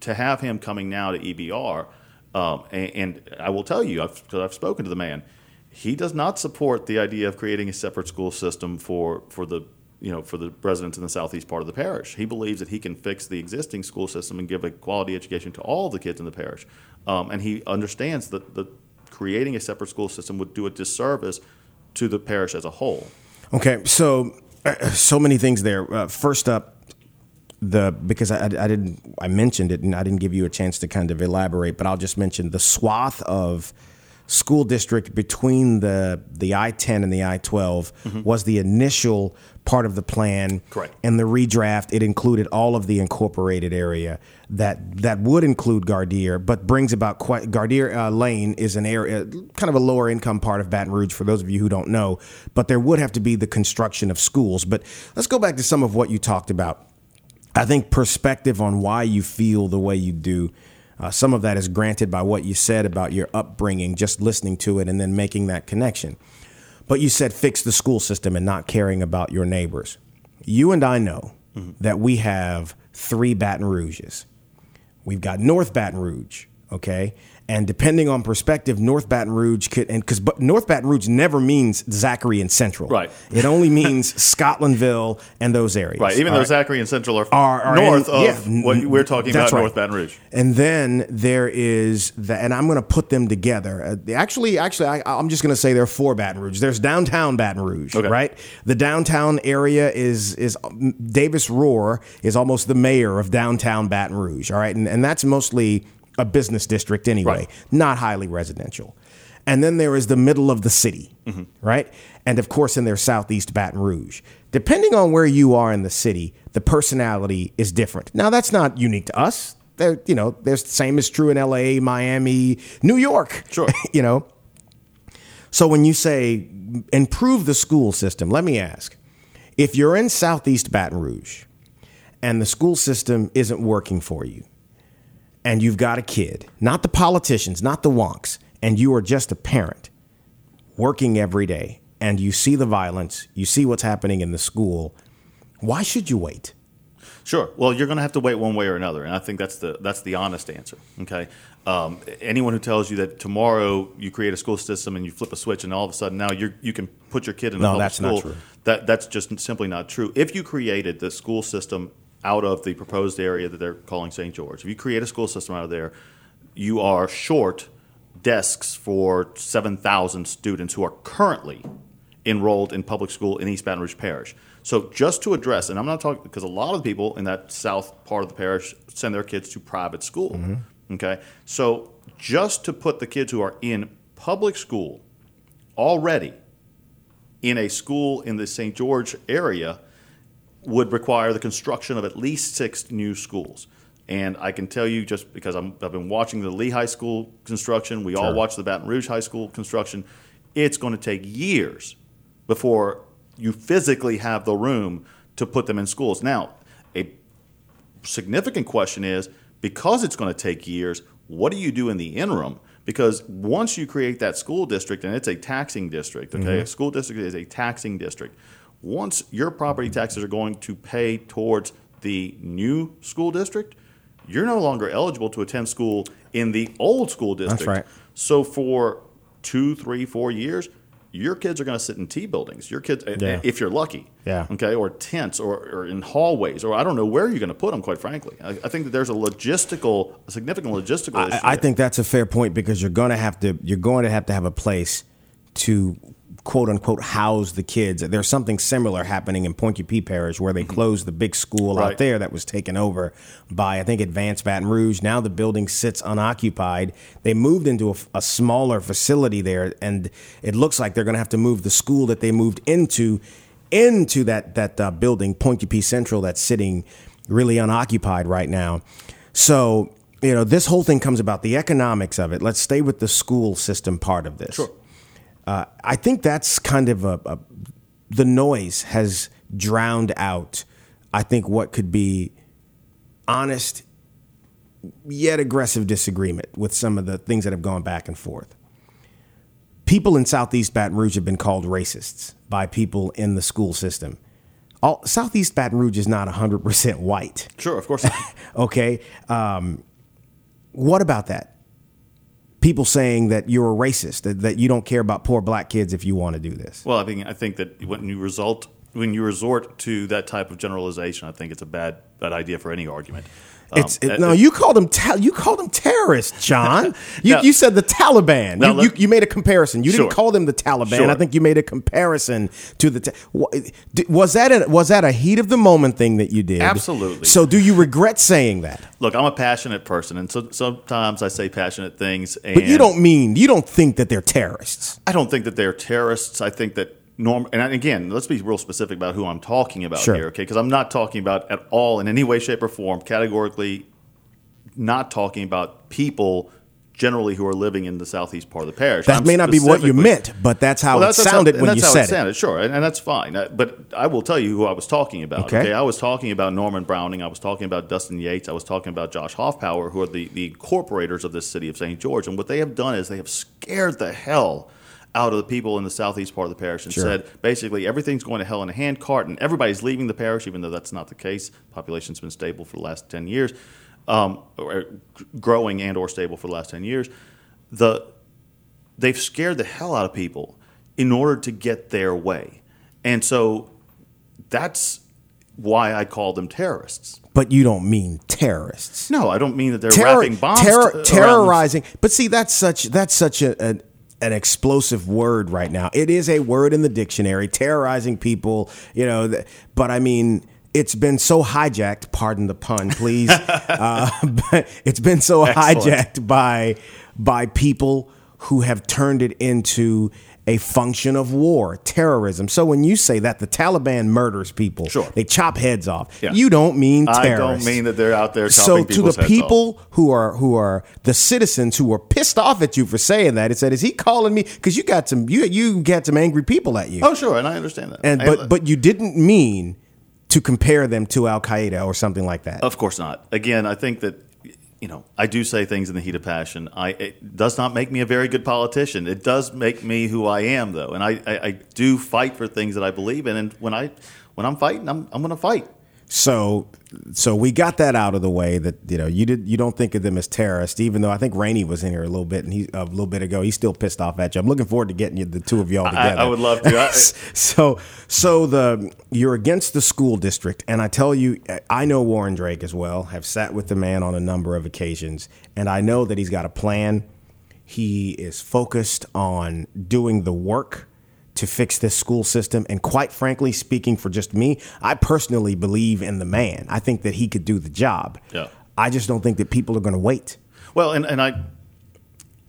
to have him coming now to EBR, um, and, and I will tell you, I've, because I've spoken to the man, he does not support the idea of creating a separate school system for, for the you know for the residents in the southeast part of the parish. He believes that he can fix the existing school system and give a quality education to all the kids in the parish, um, and he understands that the creating a separate school system would do a disservice to the parish as a whole. Okay, so uh, so many things there. Uh, first up, the because I, I didn't I mentioned it and I didn't give you a chance to kind of elaborate, but I'll just mention the swath of school district between the the I ten and the I 12 was the initial part of the plan. Correct. And the redraft it included all of the incorporated area that that would include Gardere, but brings about quite Gardere uh, Lane is an area kind of a lower income part of Baton Rouge for those of you who don't know. But there would have to be the construction of schools. But let's go back to some of what you talked about. I think perspective on why you feel the way you do. Uh, some of that is granted by what you said about your upbringing, just listening to it and then making that connection. But you said fix the school system and not caring about your neighbors. You and I know mm-hmm. that we have three Baton Rouges. We've got North Baton Rouge, okay? And depending on perspective, North Baton Rouge could, and because North Baton Rouge never means Zachary and Central. Right. It only *laughs* means Scotlandville and those areas. Right, even though right? Zachary and Central are, Are- are north in- of yeah, what we're talking about, right. North Baton Rouge. And then there is the, and I'm going to put them together. Uh, actually, actually, I, I'm just going to say there are four Baton Rouge. There's downtown Baton Rouge, Okay. right? The downtown area is is um, Davis Rhorer is almost the mayor of downtown Baton Rouge, all right, and and that's mostly a business district anyway, Right. not highly residential. And then there is the middle of the city, Mm-hmm. right? And of course, in their southeast Baton Rouge. Depending on where you are in the city, the personality is different. Now, that's not unique to us. There, you know, there's the same is true in L.A., Miami, New York. Sure. *laughs* you know. So when you say improve the school system, let me ask: if you're in southeast Baton Rouge and the school system isn't working for you, and you've got a kid, not the politicians, not the wonks, and you are just a parent working every day, and you see the violence, you see what's happening in the school, why should you wait? Sure. Well, you're going to have to wait one way or another, and I think that's the that's the honest answer. Okay. Um, anyone who tells you that tomorrow you create a school system and you flip a switch and all of a sudden now you you can put your kid in a No, public that's not school, true. that that's just simply not true. If you created the school system out of the proposed area that they're calling St. George, if you create a school system out of there, you are short desks for 7,000 students who are currently enrolled in public school in East Baton Rouge Parish. So just to address, and I'm not talking because a lot of people in that south part of the parish send their kids to private school. Mm-hmm. Okay, so just to put the kids who are in public school already in a school in the St. George area would require the construction of at least six new schools. And I can tell you, just because I'm, I've been watching the Lee High School construction, we all watch the Baton Rouge High School construction. It's going to take years before you physically have the room to put them in schools. Now, a significant question is because it's going to take years, what do you do in the interim? Because once you create that school district, and it's a taxing district, okay, mm-hmm. a school district is a taxing district. Once your property taxes are going to pay towards the new school district, you're no longer eligible to attend school in the old school district. That's right. So for two, three, four years, your kids are going to sit in T buildings. Your kids, eh, Yeah. if you're lucky, Yeah. okay, or tents, or, or in hallways, or I don't know where you're going to put them. Quite frankly, I, I think that there's a logistical, a significant logistical issue. I, I think that's a fair point because you're going to have to you're going to have to have a place to quote unquote house the kids. There's something similar happening in Pointe Parish where they closed the big school out Mm-hmm. There that was taken over by I think Advance Baton Rouge. Now the building sits unoccupied. They moved into a smaller facility there, and it looks like they're going to have to move the school that they moved into into that that uh, building, Pointe P Central, that's sitting really unoccupied right now. So you know, this whole thing comes about the economics of it. Let's stay with the school system part of this. Sure. Uh, I think that's kind of a, a the noise has drowned out. I think what could be honest yet aggressive disagreement with some of the things that have gone back and forth. People in Southeast Baton Rouge have been called racists by people in the school system. All, Southeast Baton Rouge is not 100% white. sure, of course. *laughs* Okay. Um, what about that? People saying that you're a racist, that, that you don't care about poor black kids if you want to do this. Well, I mean, I think that when you result when you resort to that type of generalization, I think it's a bad bad idea for any argument. Um, It's it, uh, no, uh, you called them ta- you called them terrorists, John. *laughs* You, you said the Taliban. You, you, you made a comparison. You Sure. didn't call them the Taliban. Sure. I think you made a comparison to the. Ta- was that a, was that a heat of the moment thing that you did? Absolutely. So, do you regret saying that? Look, I'm a passionate person, and so sometimes I say passionate things. And But you don't mean you don't think that they're terrorists. I don't think that they're terrorists. I think that norm. And again, let's be real specific about who I'm talking about Sure. here, okay? Because I'm not talking about at all in any way, shape, or form, categorically, not talking about people generally who are living in the southeast part of the parish. That I'm may not be what you meant, but that's how Well, it that's, that's sounded how, when you that's how said it sounded, sure, and, and that's fine. Uh, But I will tell you who I was talking about. Okay. Okay. I was talking about Norman Browning. I was talking about Dustin Yates. I was talking about Josh Hoffpauir, who are the, the incorporators of this city of St. George. And what they have done is they have scared the hell out of the people in the southeast part of the parish and Sure. said basically everything's going to hell in a handcart and everybody's leaving the parish, even though that's not the case. Population's been stable for the last 10 years, um, or growing and or stable for the last 10 years. The they've scared the hell out of people in order to get their way. And so that's why I call them terrorists. But you don't mean terrorists. No, I don't mean that they're Terror- wrapping bombs terror- terrorizing. But see, that's such that's such a, a an explosive word right now. It is a word in the dictionary, terrorizing people. You know, but I mean. It's been so hijacked. Pardon the pun, please. *laughs* uh, *laughs* but it's been so Excellent. hijacked by by people who have turned it into a function of war, terrorism. So when you say that the Taliban murders people, Sure. they chop heads off. Yeah. You don't mean I don't mean that they're out there So chopping to people's the heads off. So to the people who are who are the citizens who are pissed off at you for saying that, it said, "Is he calling me?" Because you got some you you got some angry people at you, Oh, sure, and I understand that. and but but you didn't mean to compare them to Al Qaeda or something like that. Of course not. Again, I think that you know I do say things in the heat of passion. I it does not make me a very good politician. It does make me who I am, though, and I, I, I do fight for things that I believe in. And when I when I'm fighting, I'm I'm going to fight. So so we got that out of the way that you know you did you don't think of them as terrorists, even though I think Rainey was in here a little bit and he a little bit ago. He's still pissed off at you. I'm looking forward to getting you the two of y'all I- together. I would love to. *laughs* I- so so the you're against the school district, and I tell you, I know Warren Drake as well. Have sat with the man on a number of occasions, and I know that he's got a plan. He is focused on doing the work to fix this school system. And quite frankly, speaking for just me, I personally believe in the man. I think that he could do the job. Yeah. I just don't think that people are going to wait. Well, and, and I,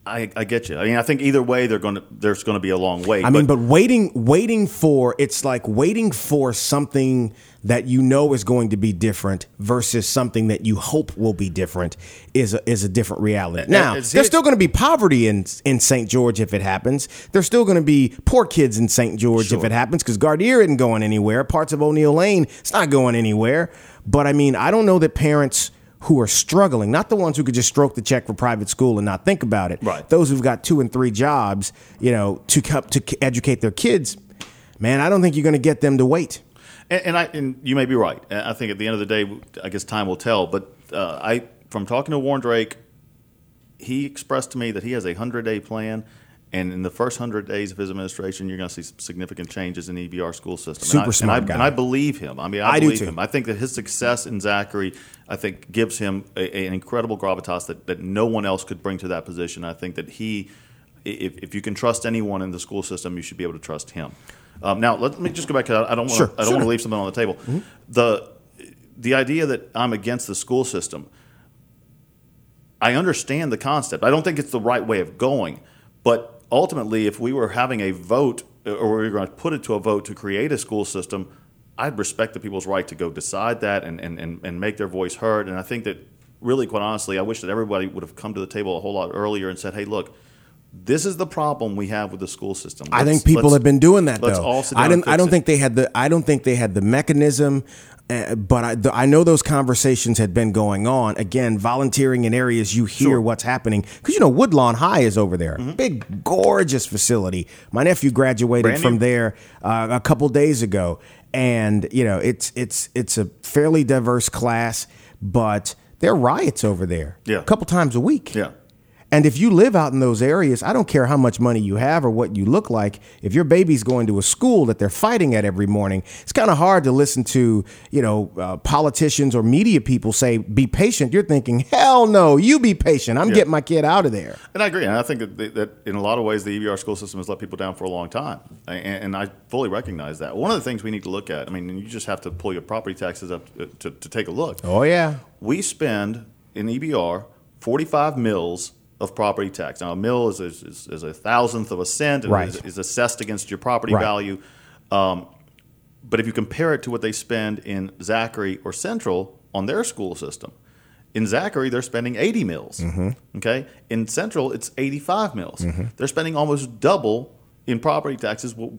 I I get you. I mean, I think either way, they're going to there's going to be a long wait. I mean, but waiting, waiting for it's like waiting for something that you know is going to be different versus something that you hope will be different is a, is a different reality. Now, there's still going to be poverty in in St. George if it happens. There's still going to be poor kids in St. George if it happens because Gardere isn't going anywhere. Parts of O'Neal Lane, it's not going anywhere. But I mean, I don't know that parents who are struggling, not the ones who could just stroke the check for private school and not think about it. Right. Those who've got two and three jobs, you know, to to educate their kids, man, I don't think you're going to get them to wait. And, and I and you may be right. I think at the end of the day, I guess time will tell. But uh, I, from talking to Warren Drake, he expressed to me that he has a hundred day plan, And in the first hundred days of his administration, you're going to see some significant changes in the EBR school system. Super and I, smart and I, guy. And I believe him. I mean, I, I believe him. I think that his success in Zachary, I think, gives him a, an incredible gravitas that, that no one else could bring to that position. I think that he, if, if you can trust anyone in the school system, you should be able to trust him. Um, now, let me just go back to I don't want Sure, to, I don't sure. want to leave something on the table. The the idea that I'm against the school system. I understand the concept. I don't think it's the right way of going. But ultimately, if we were having a vote or we were going to put it to a vote to create a school system, I'd respect the people's right to go decide that and, and, and, and make their voice heard. And I think that, really, quite honestly, I wish that everybody would have come to the table a whole lot earlier and said, hey, look, this is the problem we have with the school system. I Let's- think people have been doing that let's though. all sit I didn't. I don't think they had the. I don't think they had the mechanism. Uh, but I, the, I know those conversations had been going on. Again, volunteering in areas you hear Sure. what's happening because you know Woodlawn High is over there, Mm-hmm. big, gorgeous facility. My nephew graduated Brand from new. there uh, a couple days ago, and you know it's it's it's a fairly diverse class, but there are riots over there. Yeah. a couple times a week. Yeah. And if you live out in those areas, I don't care how much money you have or what you look like. If your baby's going to a school that they're fighting at every morning, it's kind of hard to listen to, you know, uh, politicians or media people say, "Be patient." You're thinking, "Hell no, you be patient. I'm Yeah. getting my kid out of there." And I agree. And I think that, that in a lot of ways, the EBR school system has let people down for a long time. And, and I fully recognize that. One of the things we need to look at, I mean, you just have to pull your property taxes up to, to, to take a look. Oh yeah, We spend in EBR 45 mills of property tax. Now, a mill is, is, is, is a thousandth of a cent and Right. is, is assessed against your property Right. value. Um, but if you compare it to what they spend in Zachary or Central on their school system, in Zachary they're spending 80 mills. Okay, in Central it's 85 mills. They're spending almost double in property taxes what,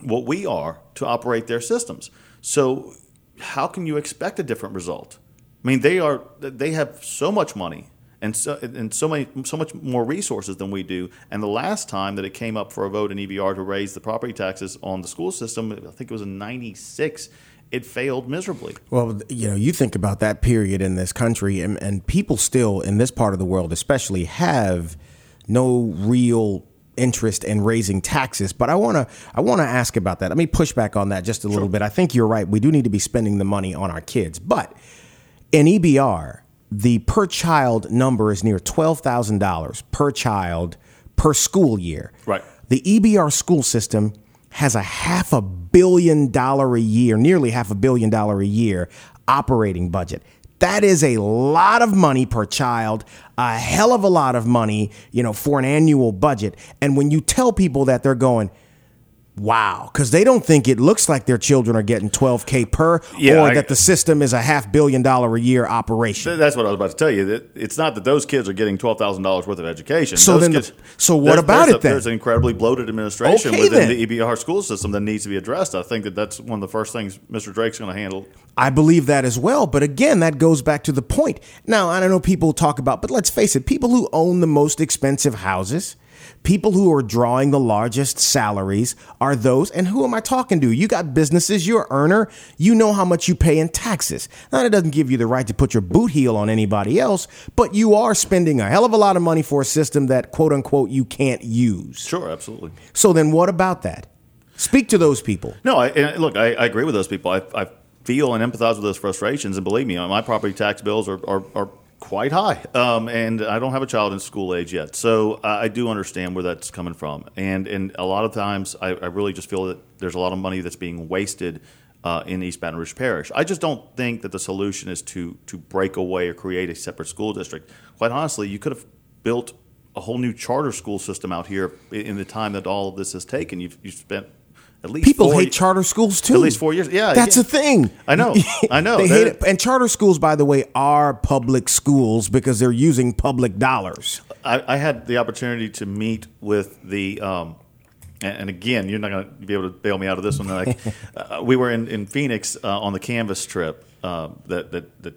what we are to operate their systems. So how can you expect a different result? I mean, they are they have so much money and so and so many so much more resources than we do. And the last time that it came up for a vote in EBR to raise the property taxes on the school system, I think it was in '96. It failed miserably. Well, you know, you think about that period in this country, and, and people still in this part of the world, especially, have no real interest in raising taxes. But I want to I want to ask about that. Let me push back on that just a little bit. I think you're right. We do need to be spending the money on our kids, but in EBR, the per child number is near twelve thousand dollars per child per school year. Right. The EBR school system has a half a billion dollar a year, nearly half a billion dollar a year operating budget. That is a lot of money per child, a hell of a lot of money, you know, for an annual budget. And when you tell people that they're going, Wow, because they don't think it looks like their children are getting 12K per Yeah, or I- that the system is a half billion dollar a year operation. Th- That's what I was about to tell you. That it's not that those kids are getting twelve thousand dollars worth of education. So Those then the- so what about it a- then? There's an incredibly bloated administration Okay, within then. the EBR school system that needs to be addressed. I think that that's one of the first things Mr. Drake's going to handle. I believe that as well. But again, that goes back to the point. Now, I don't know people talk about, but let's face it, people who own the most expensive houses, people who are drawing the largest salaries are those. And who am I talking to? You got businesses, you're an earner, you know how much you pay in taxes. Now, that doesn't give you the right to put your boot heel on anybody else, but you are spending a hell of a lot of money for a system that, quote unquote, you can't use. Sure, absolutely. So then what about that? Speak to those people. No, I, and look, I, I agree with those people. I, I feel and empathize with those frustrations, and believe me, my property tax bills are, are, are quite high, um, and I don't have a child in school age yet, so uh, I do understand where that's coming from. And and a lot of times, I, I really just feel that there's a lot of money that's being wasted. Uh, in East Baton Rouge Parish, I just don't think that the solution is to to break away or create a separate school district. Quite honestly, you could have built a whole new charter school system out here in in the time that all of this has taken. You've, you've spent at least People four hate charter schools too. At least four years. Yeah, that's yeah. a thing. I know. *laughs* I know. they hate it. And charter schools, by the way, are public schools because they're using public dollars. I, I had the opportunity to meet with the, um, and, and again, you're not going to be able to bail me out of this one. Like, *laughs* uh, we were in, in Phoenix uh, on the Canvass trip. Um, that that that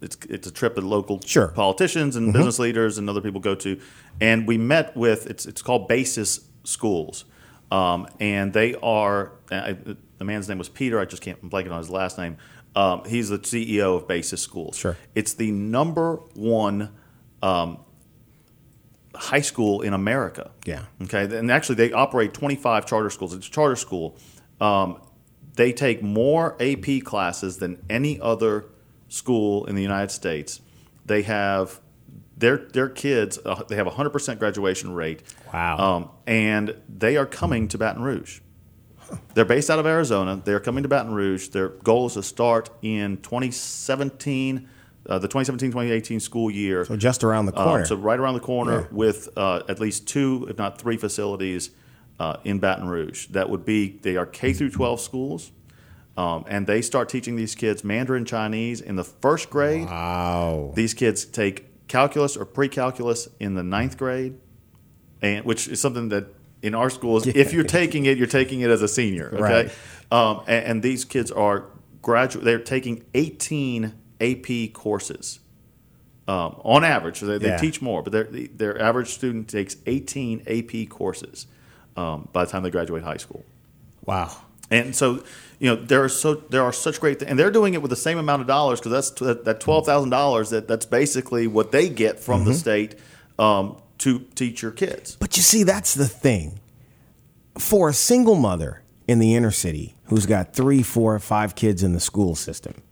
it's it's a trip that local Sure. Mm-hmm. politicians and business leaders and other people go to, and we met with it's it's called Basis Schools, um, and they are I, the man's name was Peter. I just can't I'm blanking on his last name. Um, he's the CEO of Basis Schools. Sure. It's the number one um, high school in America. Yeah. Okay. And actually, they operate 25 charter schools. It's a charter school. Um, they take more AP classes than any other school in the United States. They have their their kids. Uh, they have a 100% graduation rate. Wow. Um, and they are coming to Baton Rouge. They're based out of Arizona. They're coming to Baton Rouge. Their goal is to start in 2017, uh, the 2017-2018 school year. So just around the Uh, corner. so right around the corner Yeah. with uh, at least two, if not three, facilities uh, in Baton Rouge. That would be they are K through 12 schools, um, and they start teaching these kids Mandarin Chinese in the first grade. wow. These kids take calculus or pre-calculus in the ninth grade, and which is something that in our schools, if you're taking it, you're taking it as a senior. Okay, Right. um, and, and these kids are graduate. They're taking 18 AP courses um, on average. They, they Yeah. teach more, but their their average student takes 18 AP courses um, by the time they graduate high school. Wow. And so, you know, there are so there are such great, th- and they're doing it with the same amount of dollars because that's that, that twelve thousand dollars that that's basically what they get from Mm-hmm. the state um, to teach your kids. But you see, that's the thing. For a single mother in the inner city who's got three, four, five kids in the school system,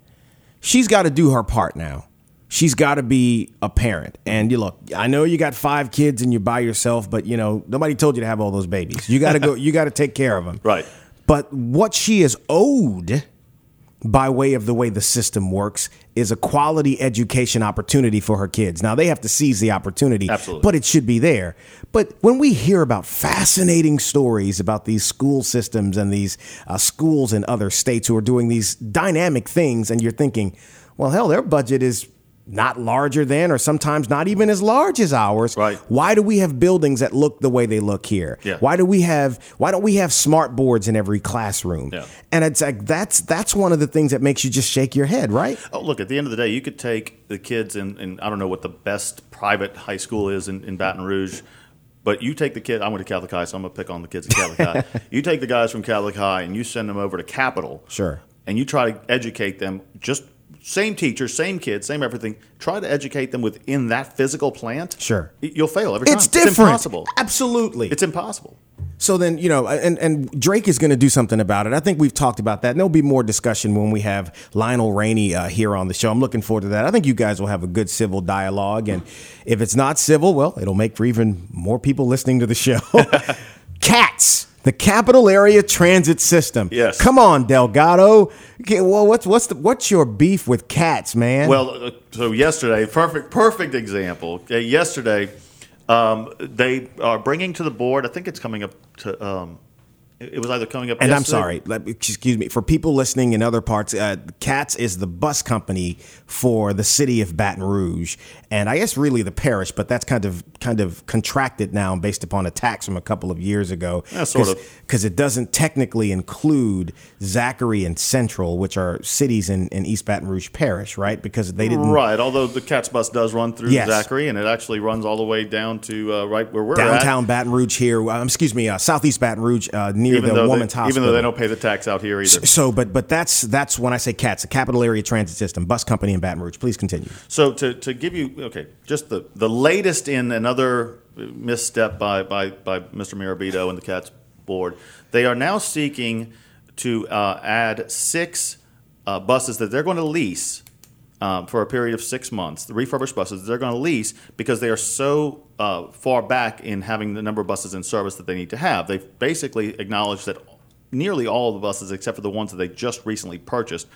she's got to do her part now. She's got to be a parent. And you look, I know you got five kids and you're by yourself, but you know, nobody told you to have all those babies. You got to go, *laughs* you got to take care of them. Right. But what she is owed by way of the way the system works is a quality education opportunity for her kids. Now they have to seize the opportunity, Absolutely. but it should be there. But when we hear about fascinating stories about these school systems and these uh, schools in other states who are doing these dynamic things, and you're thinking, well, hell, their budget is not larger than, or sometimes not even as large as ours. Right. Why do we have buildings that look the way they look here? Yeah. Why do we have? Why don't we have smart boards in every classroom? Yeah. And it's like that's that's one of the things that makes you just shake your head, right? Oh, look, at the end of the day, you could take the kids in, in I don't know what the best private high school is in, in Baton Rouge, but you take the kid, I went to Catholic High, so I'm going to pick on the kids at Catholic High. *laughs* You take the guys from Catholic High and you send them over to Capitol. Sure. And you try to educate them, just same teachers, same kids, same everything. Try to educate them within that physical plant. Sure. You'll fail every time. It's different. It's impossible. Absolutely. It's impossible. So then, you know, and, and Drake is going to do something about it. I think we've talked about that. And there'll be more discussion when we have Lionel Rainey uh, here on the show. I'm looking forward to that. I think you guys will have a good civil dialogue. And if it's not civil, well, it'll make for even more people listening to the show. *laughs* CATS, the Capital Area Transit System. Yes. Come on, Delgado. Okay, well, what's what's the, what's your beef with CATS, man? Well, uh, so yesterday, perfect, perfect example. Okay, yesterday, um, they are bringing to the board. I think it's coming up to. Um, it was either coming up. And I'm sorry, let excuse me. For people listening in other parts, uh, CATS is the bus company for the city of Baton Rouge, and I guess really the parish, but that's kind of kind of contracted now based upon a tax from a couple of years ago. Yeah, sort of. because it doesn't technically include Zachary and Central, which are cities in, in East Baton Rouge Parish, right? Because they didn't Right, although the Cats bus does run through Yes. Zachary, and it actually runs all the way down to uh, right where we're downtown at. Baton Rouge here. Um, excuse me, uh, southeast Baton Rouge uh, near Even the though, they, Hospital. even though they don't pay the tax out here either. So, but but that's that's when I say CATS, the Capital Area Transit System, bus company in Baton Rouge. Please continue. So to, to give you okay, just the, the latest in another misstep by, by, by Mr. Mirabito and the Cats board, they are now seeking to uh, add six uh, buses that they're going to lease um, for a period of six months. The refurbished buses they're going to lease because they are so uh, far back in having the number of buses in service that they need to have. They've basically acknowledged that nearly all of the buses, except for the ones that they just recently purchased,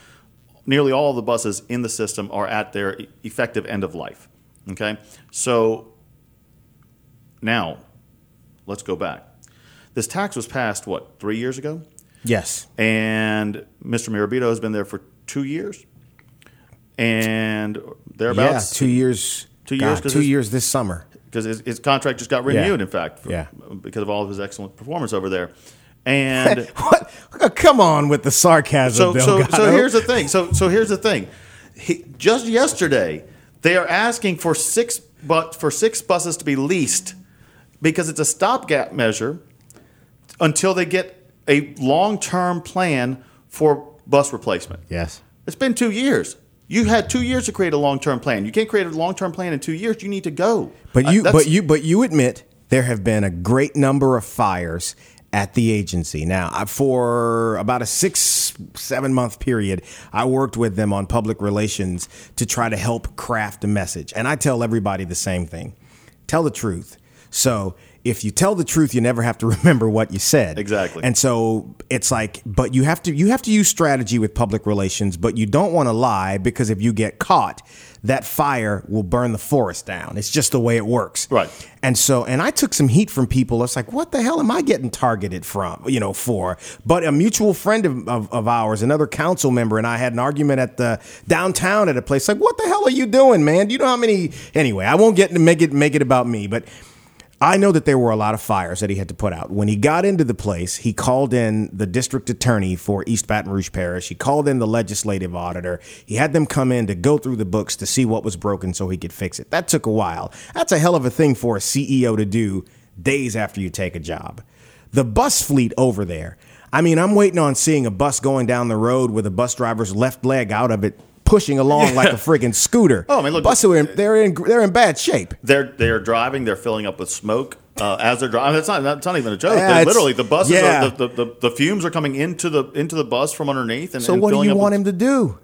nearly all of the buses in the system are at their effective end of life. Okay? So now, let's go back. This tax was passed, what, three years ago? Yes. And Mr. Mirabito has been there for two years? And Yeah, thereabouts? two years. Two years, God, two years this summer. Because his, his contract just got renewed, in fact, for- Yeah. because of all of his excellent performance over there. And *laughs* what? Uh, come on with the sarcasm, so, so, so here's the thing. So, so here's the thing. He, just yesterday, they are asking for six, but for six buses to be leased because it's a stopgap measure until they get a long-term plan for bus replacement. yes. It's been two years. You had two years to create a long term plan. You can't create a long term plan in two years. You need to go. But Uh, you, that's- but you, but you admit there have been a great number of fires at the agency. Now, for about a six, seven month period, I worked with them on public relations to try to help craft a message. And I tell everybody the same thing: tell the truth. So. If you tell the truth, you never have to *laughs* remember what you said. Exactly. And so it's like, but you have to you have to use strategy with public relations, but you don't want to lie because if you get caught, that fire will burn the forest down. It's just the way it works. Right. And so, and I took some heat from people. It's like, what the hell am I getting targeted from? You know, for? But a mutual friend of, of, of ours, another council member, and I had an argument at the downtown at a place. Like, what the hell are you doing, man? Do you know how many? Anyway, I won't get to make it make it about me, but. I know that there were a lot of fires that he had to put out. When he got into the place, he called in the district attorney for East Baton Rouge Parish. He called in the legislative auditor. He had them come in to go through the books to see what was broken so he could fix it. That took a while. That's a hell of a thing for a CEO to do days after you take a job. The bus fleet over there. I mean, I'm waiting on seeing a bus going down the road with a bus driver's left leg out of it pushing along like a friggin' scooter. Oh, I mean, look- buses are in, they're in they're in bad shape. They're they're driving. They're filling up with smoke uh, as they're driving. That's not that's not even a joke. Yeah, They're literally, the buses, yeah. are, the, the, the the fumes are coming into the into the bus from underneath. And So and what do you want with- him to do?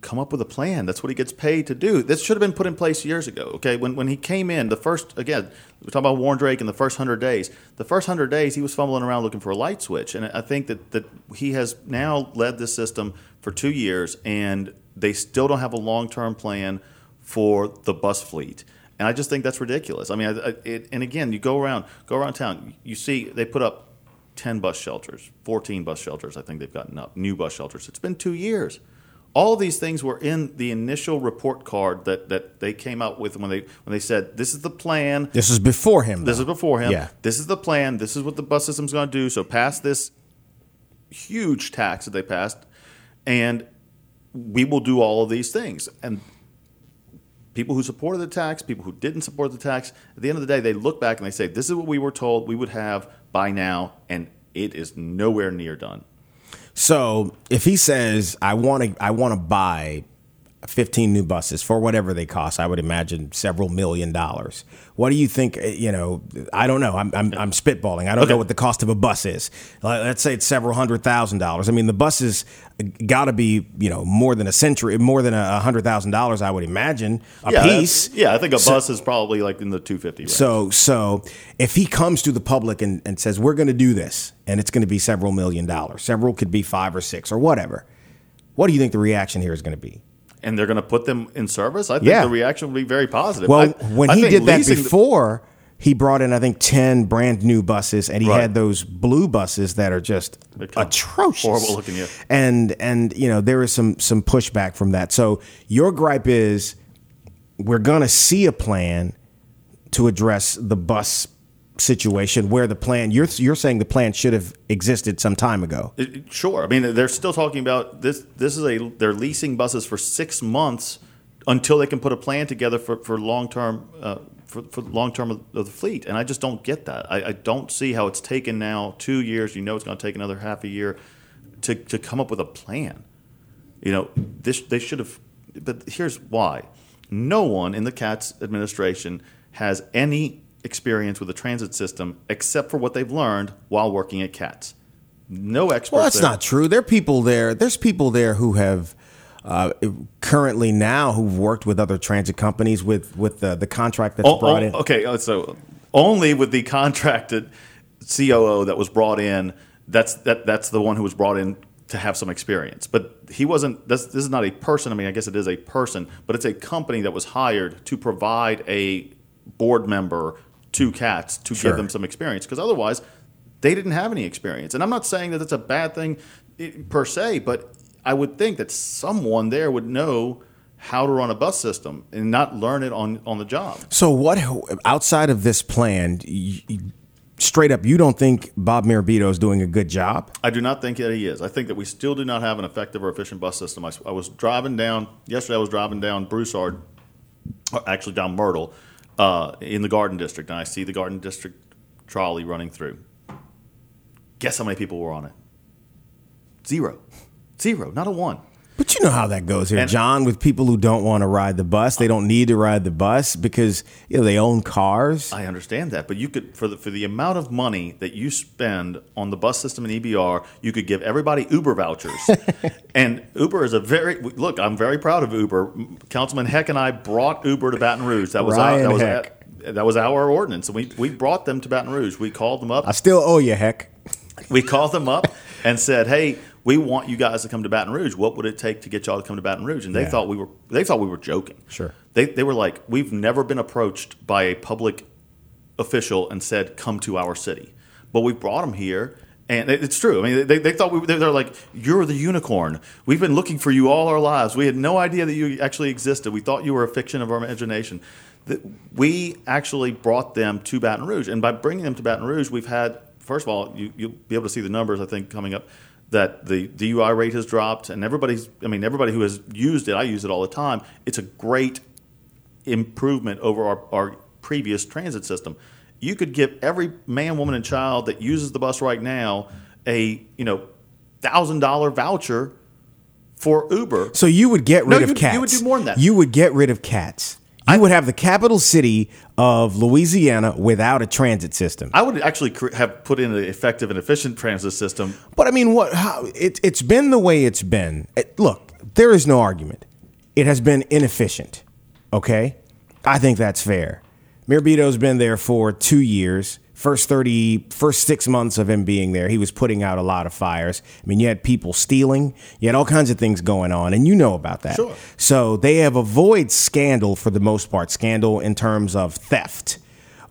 come up with a plan. That's what he gets paid to do. This should have been put in place years ago. Okay, when when he came in, the first again, we're talking about Warren Drake in the first hundred days. The first hundred days, he was fumbling around looking for a light switch, and I think that that he has now led this system for two years, and they still don't have a long term plan for the bus fleet. And I just think that's ridiculous. I mean, I, I, it, and again, you go around, go around town, you see they put up ten bus shelters, fourteen bus shelters. I think they've gotten up new bus shelters. It's been two years. All these things were in the initial report card that, that they came out with when they when they said this is the plan. This is before him. This though. is before him. Yeah. This is the plan. This is what the bus system's going to do. So pass this huge tax that they passed, and we will do all of these things. And people who supported the tax, people who didn't support the tax, at the end of the day, they look back and they say, "This is what we were told we would have by now, and it is nowhere near done." So if he says I want to I want to buy 15 new buses for whatever they cost, I would imagine several million dollars. What do you think? uh, You know, I don't know. I'm I'm, I'm spitballing. I don't know what the cost of a bus is. Let's say it's several hundred thousand dollars. I mean, the buses got to be you know more than a century, more than a hundred thousand dollars. I would imagine a yeah, piece. Yeah, I think a So- bus is probably like in the two fifty. So, so if he comes to the public and, and says, we're going to do this, and it's going to be several million dollars, several could be five or six or whatever, what do you think the reaction here is going to be? And they're going to put them in service, I think Yeah. the reaction will be very positive. Well, I- when I he did that leasing the- before, he brought in, I think, 10 brand new buses, and he Right. had those blue buses that are just They're kind of atrocious. horrible looking, yeah. And, and, you know, there is some, some pushback from that. So your gripe is we're going to see a plan to address the bus situation where the plan you're you're saying the plan should have existed some time ago. It- Sure. I mean, they're still talking about this. This is a they're leasing buses for six months until they can put a plan together for for long term uh, for, for long term of, of the fleet. And I just don't get that. I, I don't see how it's taken now two years. You know, it's going to take another half a year to to come up with a plan. You know, this they should have. But here's why: no one in the CATS administration has any experience with the transit system except for what they've learned while working at CATS. No experts. Well, that's there. not true. There are people there. There's people there who have uh, currently now who've worked with other transit companies with with the, the contract that's Oh, brought oh, in. Okay, uh, so only with the contracted COO that was brought in. That's that. That's the one who was brought in to have some experience. But he wasn't. This, this is not a person. I mean, I guess it is a person, but it's a company that was hired to provide a board member to Cats to Sure. give them some experience. Because otherwise, they didn't have any experience. And I'm not saying that that's a bad thing eh, per se, but I would think that someone there would know how to run a bus system and not learn it on on the job. So what outside of this plan? y- y- straight up, you don't think Bob Mirabito is doing a good job? I do not think that he is. I think that we still do not have an effective or efficient bus system. I was driving down yesterday. I was driving down Broussard, actually down Myrtle, uh, in the Garden District, and I see the Garden District trolley running through. Guess how many people were on it? Zero, zero, not a one. But you know how that goes here, And- John, with people who don't want to ride the bus. They don't need to ride the bus because you know they own cars. I understand that, but you could for the for the amount of money that you spend on the bus system in EBR, you could give everybody Uber vouchers. *laughs* and Uber is a very look. I'm very proud of Uber. Councilman Heck and I brought Uber to Baton Rouge. That was Ryan our, that was Heck. that was our ordinance. We we brought them to Baton Rouge. We called them up. I still owe you, heck. we called them up and said, "Hey, we want you guys to come to Baton Rouge. What would it take to get y'all to come to Baton Rouge?" And they Yeah. thought we were they thought we were joking. Sure. They they were like, "We've never been approached by a public official and said, "Come to our city." But we brought them here. And it's true. I mean, they, they thought we, they- they're like, you're the unicorn. We've been looking for you all our lives. We had no idea that you actually existed. We thought you were a fiction of our imagination. That we actually brought them to Baton Rouge, and by bringing them to Baton Rouge, we've had first of all, you, you'll be able to see the numbers. I think coming up that the DUI rate has dropped, and everybody's. I mean, everybody who has used it, I use it all the time. It's a great improvement over our, our previous transit system. You could give every man, woman, and child that uses the bus right now a you know thousand dollar voucher for Uber. So you would get rid No, of you cats. you would do more than that. You would get rid of cats. You would have the capital city of Louisiana without a transit system. I would actually cre- have put in an effective and efficient transit system. But I mean, what? How it, it's been the way it's been. It- look, there is no argument. It has been inefficient. Okay, I think that's fair. Mirabito's been there for two years. First thirty, first six months of him being there, he was putting out a lot of fires. I mean, you had people stealing, you had all kinds of things going on, and you know about that. Sure. So they have avoided scandal for the most part. Scandal in terms of theft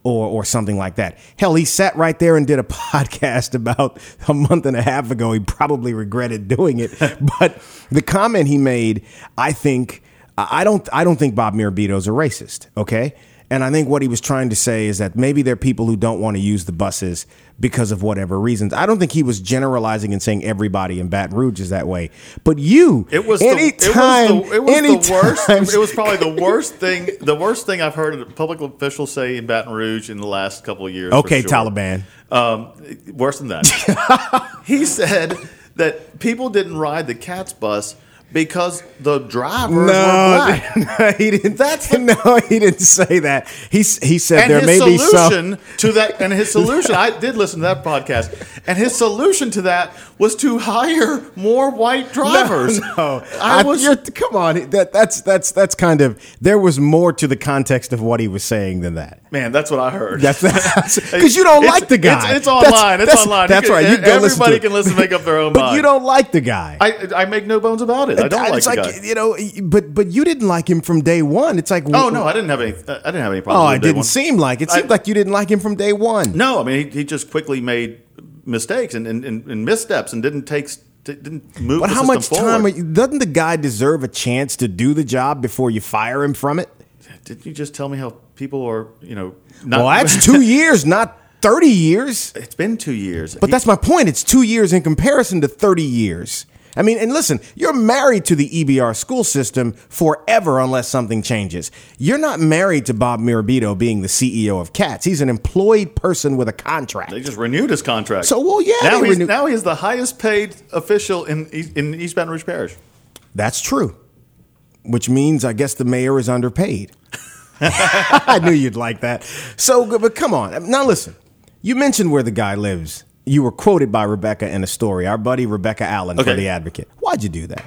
or or something like that. Hell, he sat right there and did a *laughs* podcast about a month and a half ago. He probably regretted doing it, *laughs* but the comment he made, I think, I don't, I don't think Bob Mirabito's a racist. Okay. And I think what he was trying to say is that maybe there are people who don't want to use the buses because of whatever reasons. I don't think he was generalizing and saying everybody in Baton Rouge is that way. But you, It was anytime, the, it was, the, it was the worst. It was probably the *laughs* worst thing. The worst thing I've heard a public official say in Baton Rouge in the last couple of years. Okay, sure. Taliban. Um, worse than that. *laughs* he said that people didn't ride the Cats bus because the drivers were *laughs* black. No, he didn't. That's the- *laughs* no, he didn't say that. He he said there may be some. to that, and his solution, I *laughs* did listen to that podcast, and his solution to that was to hire more white drivers. No, I was you're- come on. That that's that's that's kind of. There was more to the context of what he was saying than that. man. That's what I heard. That's because you don't It's- like the guy. It's, it's That's- online. it's that's- online. That's You can- right. You can go listen to everybody it. can listen, make up their own But mind. you don't like the guy. I, I make no bones about it. I don't like it's the like guy. you know, but but you didn't like him from day one. It's like Oh no, I didn't have any. Uh, I didn't have any problem. Oh, with it day didn't one. seem like it. I- Seemed like you didn't like him from day one. No, I mean he, he just quickly made mistakes and, and, and, and missteps and didn't take didn't move. But the how system much time? forward. Are you, doesn't the guy deserve a chance to do the job before you fire him from it? Didn't you just tell me how people are? You know, not, Well, that's two *laughs* years, not thirty years. It's been two years. But that's my point. It's two years in comparison to thirty years. I mean, and listen, you're married to the EBR school system forever unless something changes. You're not married to Bob Mirabito being the CEO of Cats. He's an employed person with a contract. They just renewed his contract. So, well, yeah, Now he's renew- now he's the highest paid official in East- in East Baton Rouge Parish. That's true. Which means I guess the mayor is underpaid. *laughs* I knew you'd like that. So, but come on. Now listen. You mentioned where the guy lives. You were quoted by Rebecca in a story, our buddy Rebecca Allen for The Advocate. Why'd you do that?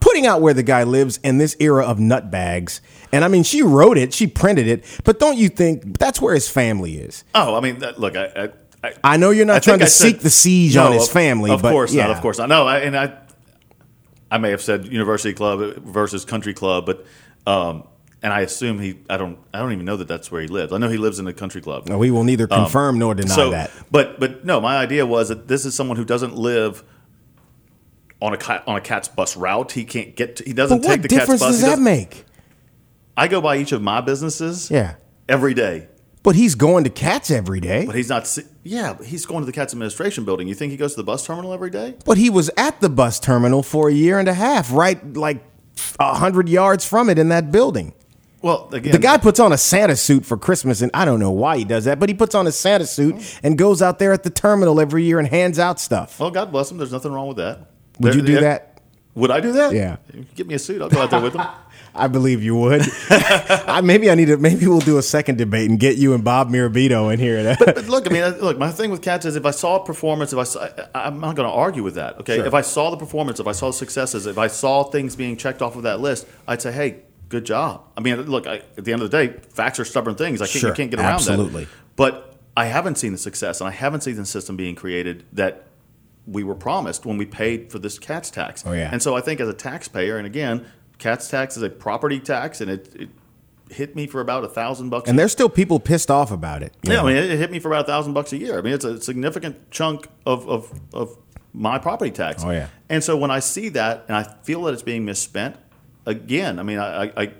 Putting out where the guy lives in this era of nutbags. And I mean, she wrote it, she printed it, but don't you think that's where his family is? Oh, I mean, that, look, I, I, I, I know you're not I trying to said- seek the siege No, on his of- family, Of but course yeah. not. Of course not. No, I, and I, I may have said University Club versus Country Club, but um, and I assume he. I don't. I don't even know that that's where he lives. I know he lives in a country club. No, we will neither confirm nor deny Um, so, that. but but no, my idea was that this is someone who doesn't live on a on a cat's bus route. He can't get. To, he doesn't But take the cat's bus. does He that doesn't- make? I go by each of my businesses. Yeah. Every day. But he's going to Cats every day. But he's not. Yeah, but he's going to the Cats Administration Building. You think he goes to the bus terminal every day? But he was at the bus terminal for a year and a half, right like a hundred yards from it in that building. Well, again, The guy puts on a Santa suit for Christmas, and I don't know why he does that, but he puts on a Santa suit and goes out there at the terminal every year and hands out stuff. Well, God bless him. There's nothing wrong with that. Would you do that? Would I do that? Yeah. Get me a suit. I'll go out there with them. *laughs* I believe you would. *laughs* I, maybe I need to. Maybe we'll do a second debate and get you and Bob Mirabito in here. *laughs* But look, I mean, look. My thing with cats is if I saw a performance, if I, saw, I I'm not going to argue with that. Okay, Sure. if I saw the performance, if I saw successes, if I saw things being checked off of that list, I'd say, hey, good job. I mean, look. I, at the end of the day, facts are stubborn things. I can't, Sure, you can't get around absolutely. that. Absolutely. But I haven't seen the success, and I haven't seen the system being created that we were promised when we paid for this cats tax. Oh, yeah. And so I think as a taxpayer, and again, cats tax is a property tax, and it, it hit me for about a thousand bucks. and there's still people pissed off about it. Yeah, know? I mean, it, it hit me for about a thousand bucks a year. I mean, it's a significant chunk of, of, of my property tax. Oh, yeah. And so when I see that and I feel that it's being misspent, again, I mean, I, I,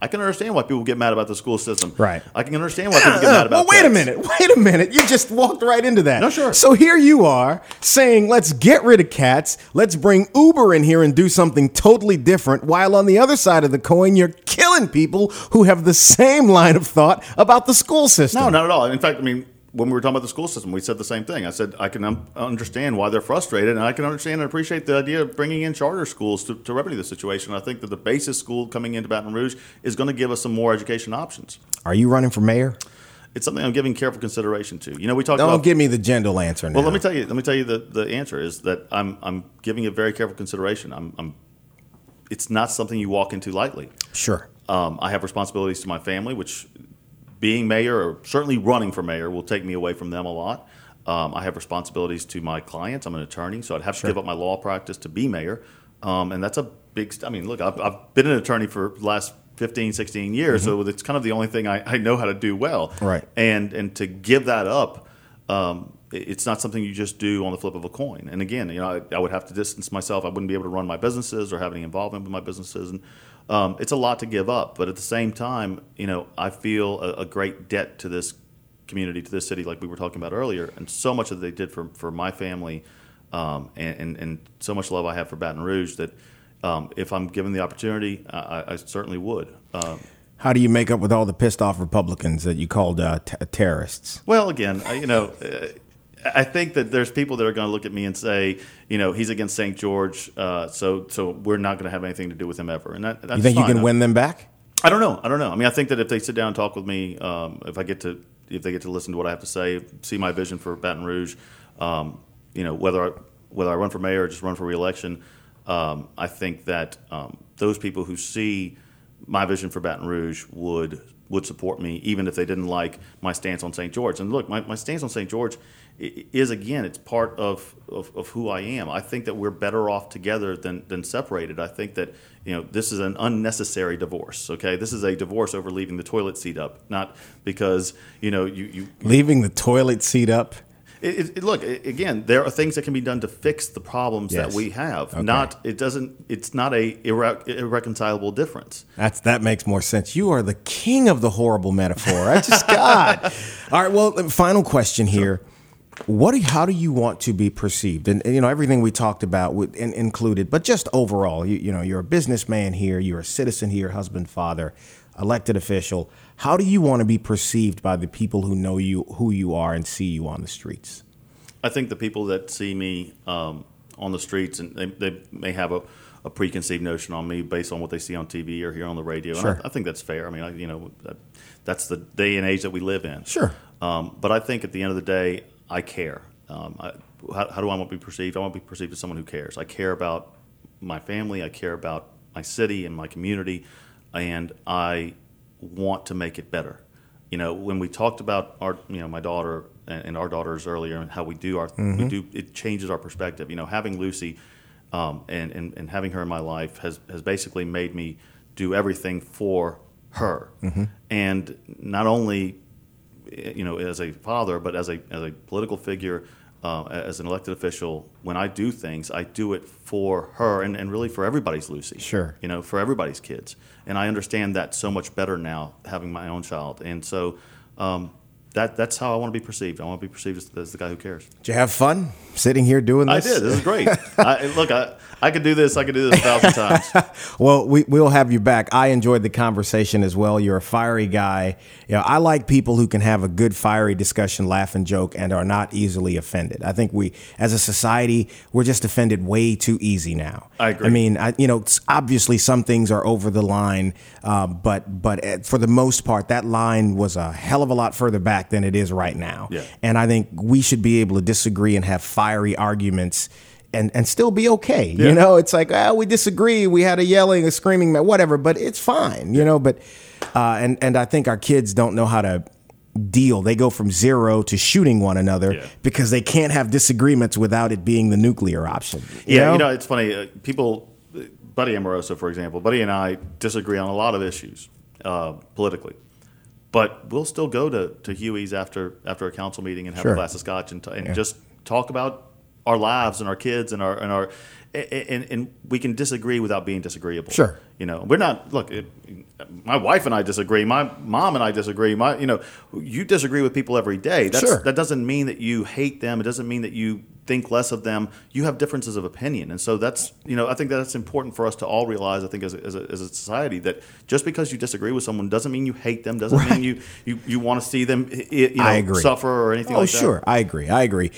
I, can understand why people get mad about the school system. Right. I can understand why people get mad *laughs* about well, wait a minute. Wait a minute. You just walked right into that. No, sure. So here you are saying, let's get rid of cats. Let's bring Uber in here and do something totally different. While on the other side of the coin, you're killing people who have the same line of thought about the school system. No, not at all. In fact, I mean, when we were talking about the school system, we said the same thing. I said I can um, understand why they're frustrated, and I can understand and appreciate the idea of bringing in charter schools to, to remedy the situation. I think that the BASIS school coming into Baton Rouge is going to give us some more education options. Are you running for mayor? It's something I'm giving careful consideration to. You know, we talked Don't about. give me the gentle answer now. well, let me tell you. Let me tell you the, the answer is that I'm I'm giving it very careful consideration. I'm, I'm it's not something you walk into lightly. Sure. Um, I have responsibilities to my family, which being mayor or certainly running for mayor will take me away from them a lot. Um, I have responsibilities to my clients. I'm an attorney, so I'd have to give up my law practice to be mayor. Um, and that's a big, st- I mean, look, I've, I've been an attorney for the last 15, 16 years, so it's kind of the only thing I, I know how to do well. Mm-hmm. Right. And, and to give that up, um, it's not something you just do on the flip of a coin. And again, you know, I, I would have to distance myself. I wouldn't be able to run my businesses or have any involvement with my businesses, and um, it's a lot to give up. But at the same time, you know, I feel a, a great debt to this community, to this city, like we were talking about earlier, and so much that they did for for my family, um, and, and and so much love I have for Baton Rouge that. Um, if I'm given the opportunity, I, I- certainly would. Um, How do you make up with all the pissed off Republicans that you called uh, t- terrorists? Well, again, I- you know, uh, I think that there's people that are going to look at me and say, you know, he's against St. George, uh, so so we're not going to have anything to do with him ever. And that, that's You think you fine. can win them back? I don't know. I don't know. I mean, I think that if they sit down and talk with me, um, if I get to if they get to listen to what I have to say, see my vision for Baton Rouge, um, you know, whether I, whether I run for mayor or just run for reelection, um, I think that um, those people who see my vision for Baton Rouge would would support me, even if they didn't like my stance on St. George. And look, my, my stance on St. George is again, it's part of, of, of who I am. I think that we're better off together than, than separated. I think that you know this is an unnecessary divorce. Okay, this is a divorce over leaving the toilet seat up, not because you know you you Leaving the toilet seat up? it, it, look again. There are things that can be done to fix the problems Yes. that we have. Okay. Not it doesn't. It's not a irre- irreconcilable difference. That's that makes more sense. You are the king of the horrible metaphor. I just *laughs* God. All right. Well, final question here. What? Do, how do you want to be perceived? And, and, you know everything we talked about with, included, but just overall, you, you know, you're a businessman here, you're a citizen here, husband, father, elected official. How do you want to be perceived by the people who know you, who you are, and see you on the streets? I think the people that see me um, on the streets and they, they may have a, a preconceived notion on me based on what they see on TV or hear on the radio. Sure. And I, I think that's fair. I mean, I, you know, that, that's the day and age that we live in. Sure. Um, but I think at the end of the day, I care. Um, I, how, how do I want to be perceived? I want to be perceived as someone who cares. I care about my family. I care about my city and my community, and I want to make it better. You know, when we talked about our, you know, my daughter and our daughters earlier, and how we do our, we do, it changes our perspective. You know, having Lucy um, and, and and having her in my life has has basically made me do everything for her, and not only you know, as a father, but as a as a political figure, uh, as an elected official, when I do things, I do it for her and, and really for everybody's Lucy. Sure. You know, for everybody's kids, and I understand that so much better now, having my own child. And so, um, that that's how I want to be perceived. I want to be perceived as, as the guy who cares. Did you have fun sitting here doing this? I did. This is great. *laughs* I, look, I, I could do this. I could do this a thousand *laughs* times. Well, we, we'll have you back. I enjoyed the conversation as well. You're a fiery guy. You know, I like people who can have a good fiery discussion, laugh and joke, and are not easily offended. I think we, as a society, we're just offended way too easy now. I agree. I mean, I, you know, obviously some things are over the line, uh, but but uh, for the most part, that line was a hell of a lot further back than it is right now. Yeah. And I think we should be able to disagree and have fiery arguments and, and still be okay. You know, it's like, ah, we disagree. We had a yelling, a screaming, whatever, but it's fine, you know. But, uh, and, and I think our kids don't know how to deal. They go from zero to shooting one another Yeah. because they can't have disagreements without it being the nuclear option. Yeah, you know, it's funny. Uh, people, Buddy Amoroso, for example, Buddy and I disagree on a lot of issues uh, politically, but we'll still go to, to Huey's after after a council meeting and have Sure. a glass of scotch and, t- and just talk about our lives and our kids and our and our and, and we can disagree without being disagreeable. Sure. you know, we're not. Look, it, my wife and I disagree. My mom and I disagree. My, you know, you disagree with people every day. That's, Sure. That doesn't mean that you hate them. It doesn't mean that you think less of them. You have differences of opinion, and so that's you know I think that's important for us to all realize. I think as a, as a, as a society that just because you disagree with someone doesn't mean you hate them. Doesn't Right. mean you you, you want to see them i- you know I agree. suffer or anything Oh, like that. sure. I agree. I agree.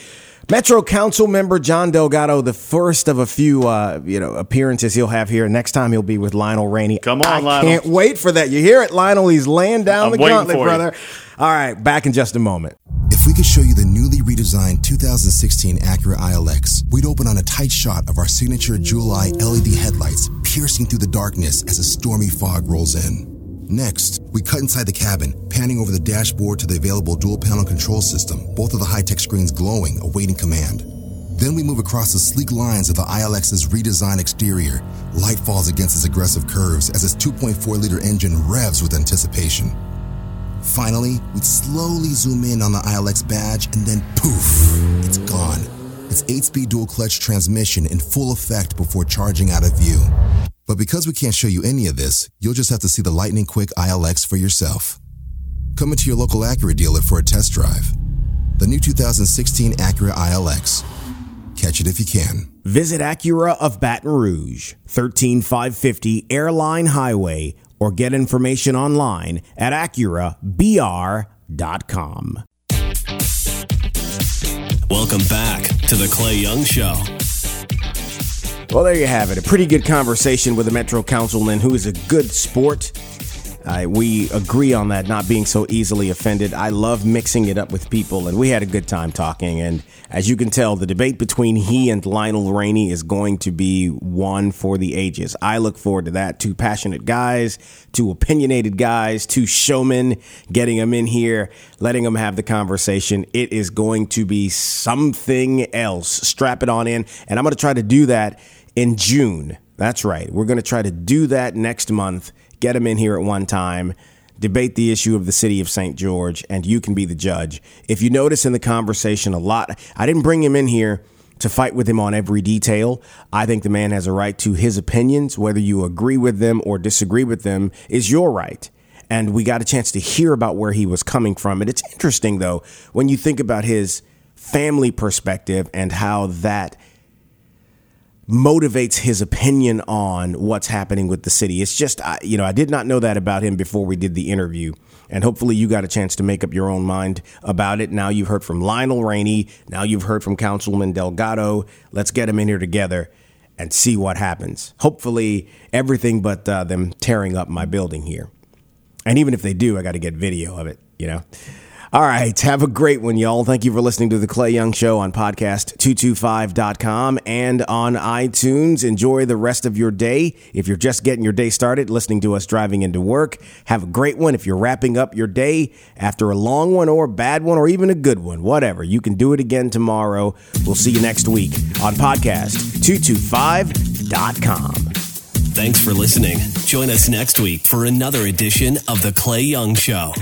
Metro Council member John Delgado, the first of a few, uh, you know, appearances he'll have here. Next time he'll be with Lionel Rainey. Come on, I Lionel. Can't wait for that. You hear it, Lionel? He's laying down I'm the gauntlet, for you. brother. All right, back in just a moment. If we could show you the newly redesigned 2016 Acura ILX, we'd open on a tight shot of our signature jewel eye LED headlights piercing through the darkness as a stormy fog rolls in. Next, we cut inside the cabin, panning over the dashboard to the available dual panel control system, both of the high tech screens glowing, awaiting command. Then we move across the sleek lines of the ILX's redesigned exterior. Light falls against its aggressive curves as its 2.4 liter engine revs with anticipation. Finally, we'd slowly zoom in on the ILX badge and then poof, it's gone. Its 8 speed dual clutch transmission in full effect before charging out of view. But because we can't show you any of this, you'll just have to see the lightning quick ILX for yourself. Come into your local Acura dealer for a test drive. The new 2016 Acura ILX. Catch it if you can. Visit Acura of Baton Rouge, 13550 Airline Highway, or get information online at AcuraBR.com. Welcome back to the Clay Young Show. Well, there you have it. A pretty good conversation with a Metro Councilman who is a good sport. Uh, we agree on that, not being so easily offended. I love mixing it up with people, and we had a good time talking. And as you can tell, the debate between he and Lionel Rainey is going to be one for the ages. I look forward to that. Two passionate guys, two opinionated guys, two showmen, getting them in here, letting them have the conversation. It is going to be something else. Strap it on in. And I'm going to try to do that in June. That's right. We're going to try to do that next month. Get them in here at one time, debate the issue of the city of St. George, and you can be the judge. If you notice in the conversation a lot, I didn't bring him in here to fight with him on every detail. I think the man has a right to his opinions. Whether you agree with them or disagree with them is your right. And we got a chance to hear about where he was coming from. And it's interesting, though, when you think about his family perspective and how that motivates his opinion on what's happening with the city. It's just, I, you know, I did not know that about him before we did the interview. And hopefully you got a chance to make up your own mind about it. Now you've heard from Lionel Rainey. Now you've heard from Councilman Delgado. Let's get them in here together and see what happens. Hopefully everything but uh, them tearing up my building here. And even if they do, I got to get video of it, you know? All right. Have a great one, y'all. Thank you for listening to The Clay Young Show on podcast225.com and on iTunes. Enjoy the rest of your day. If you're just getting your day started, listening to us driving into work, have a great one. If you're wrapping up your day after a long one or a bad one or even a good one, whatever, you can do it again tomorrow. We'll see you next week on podcast225.com. Thanks for listening. Join us next week for another edition of The Clay Young Show.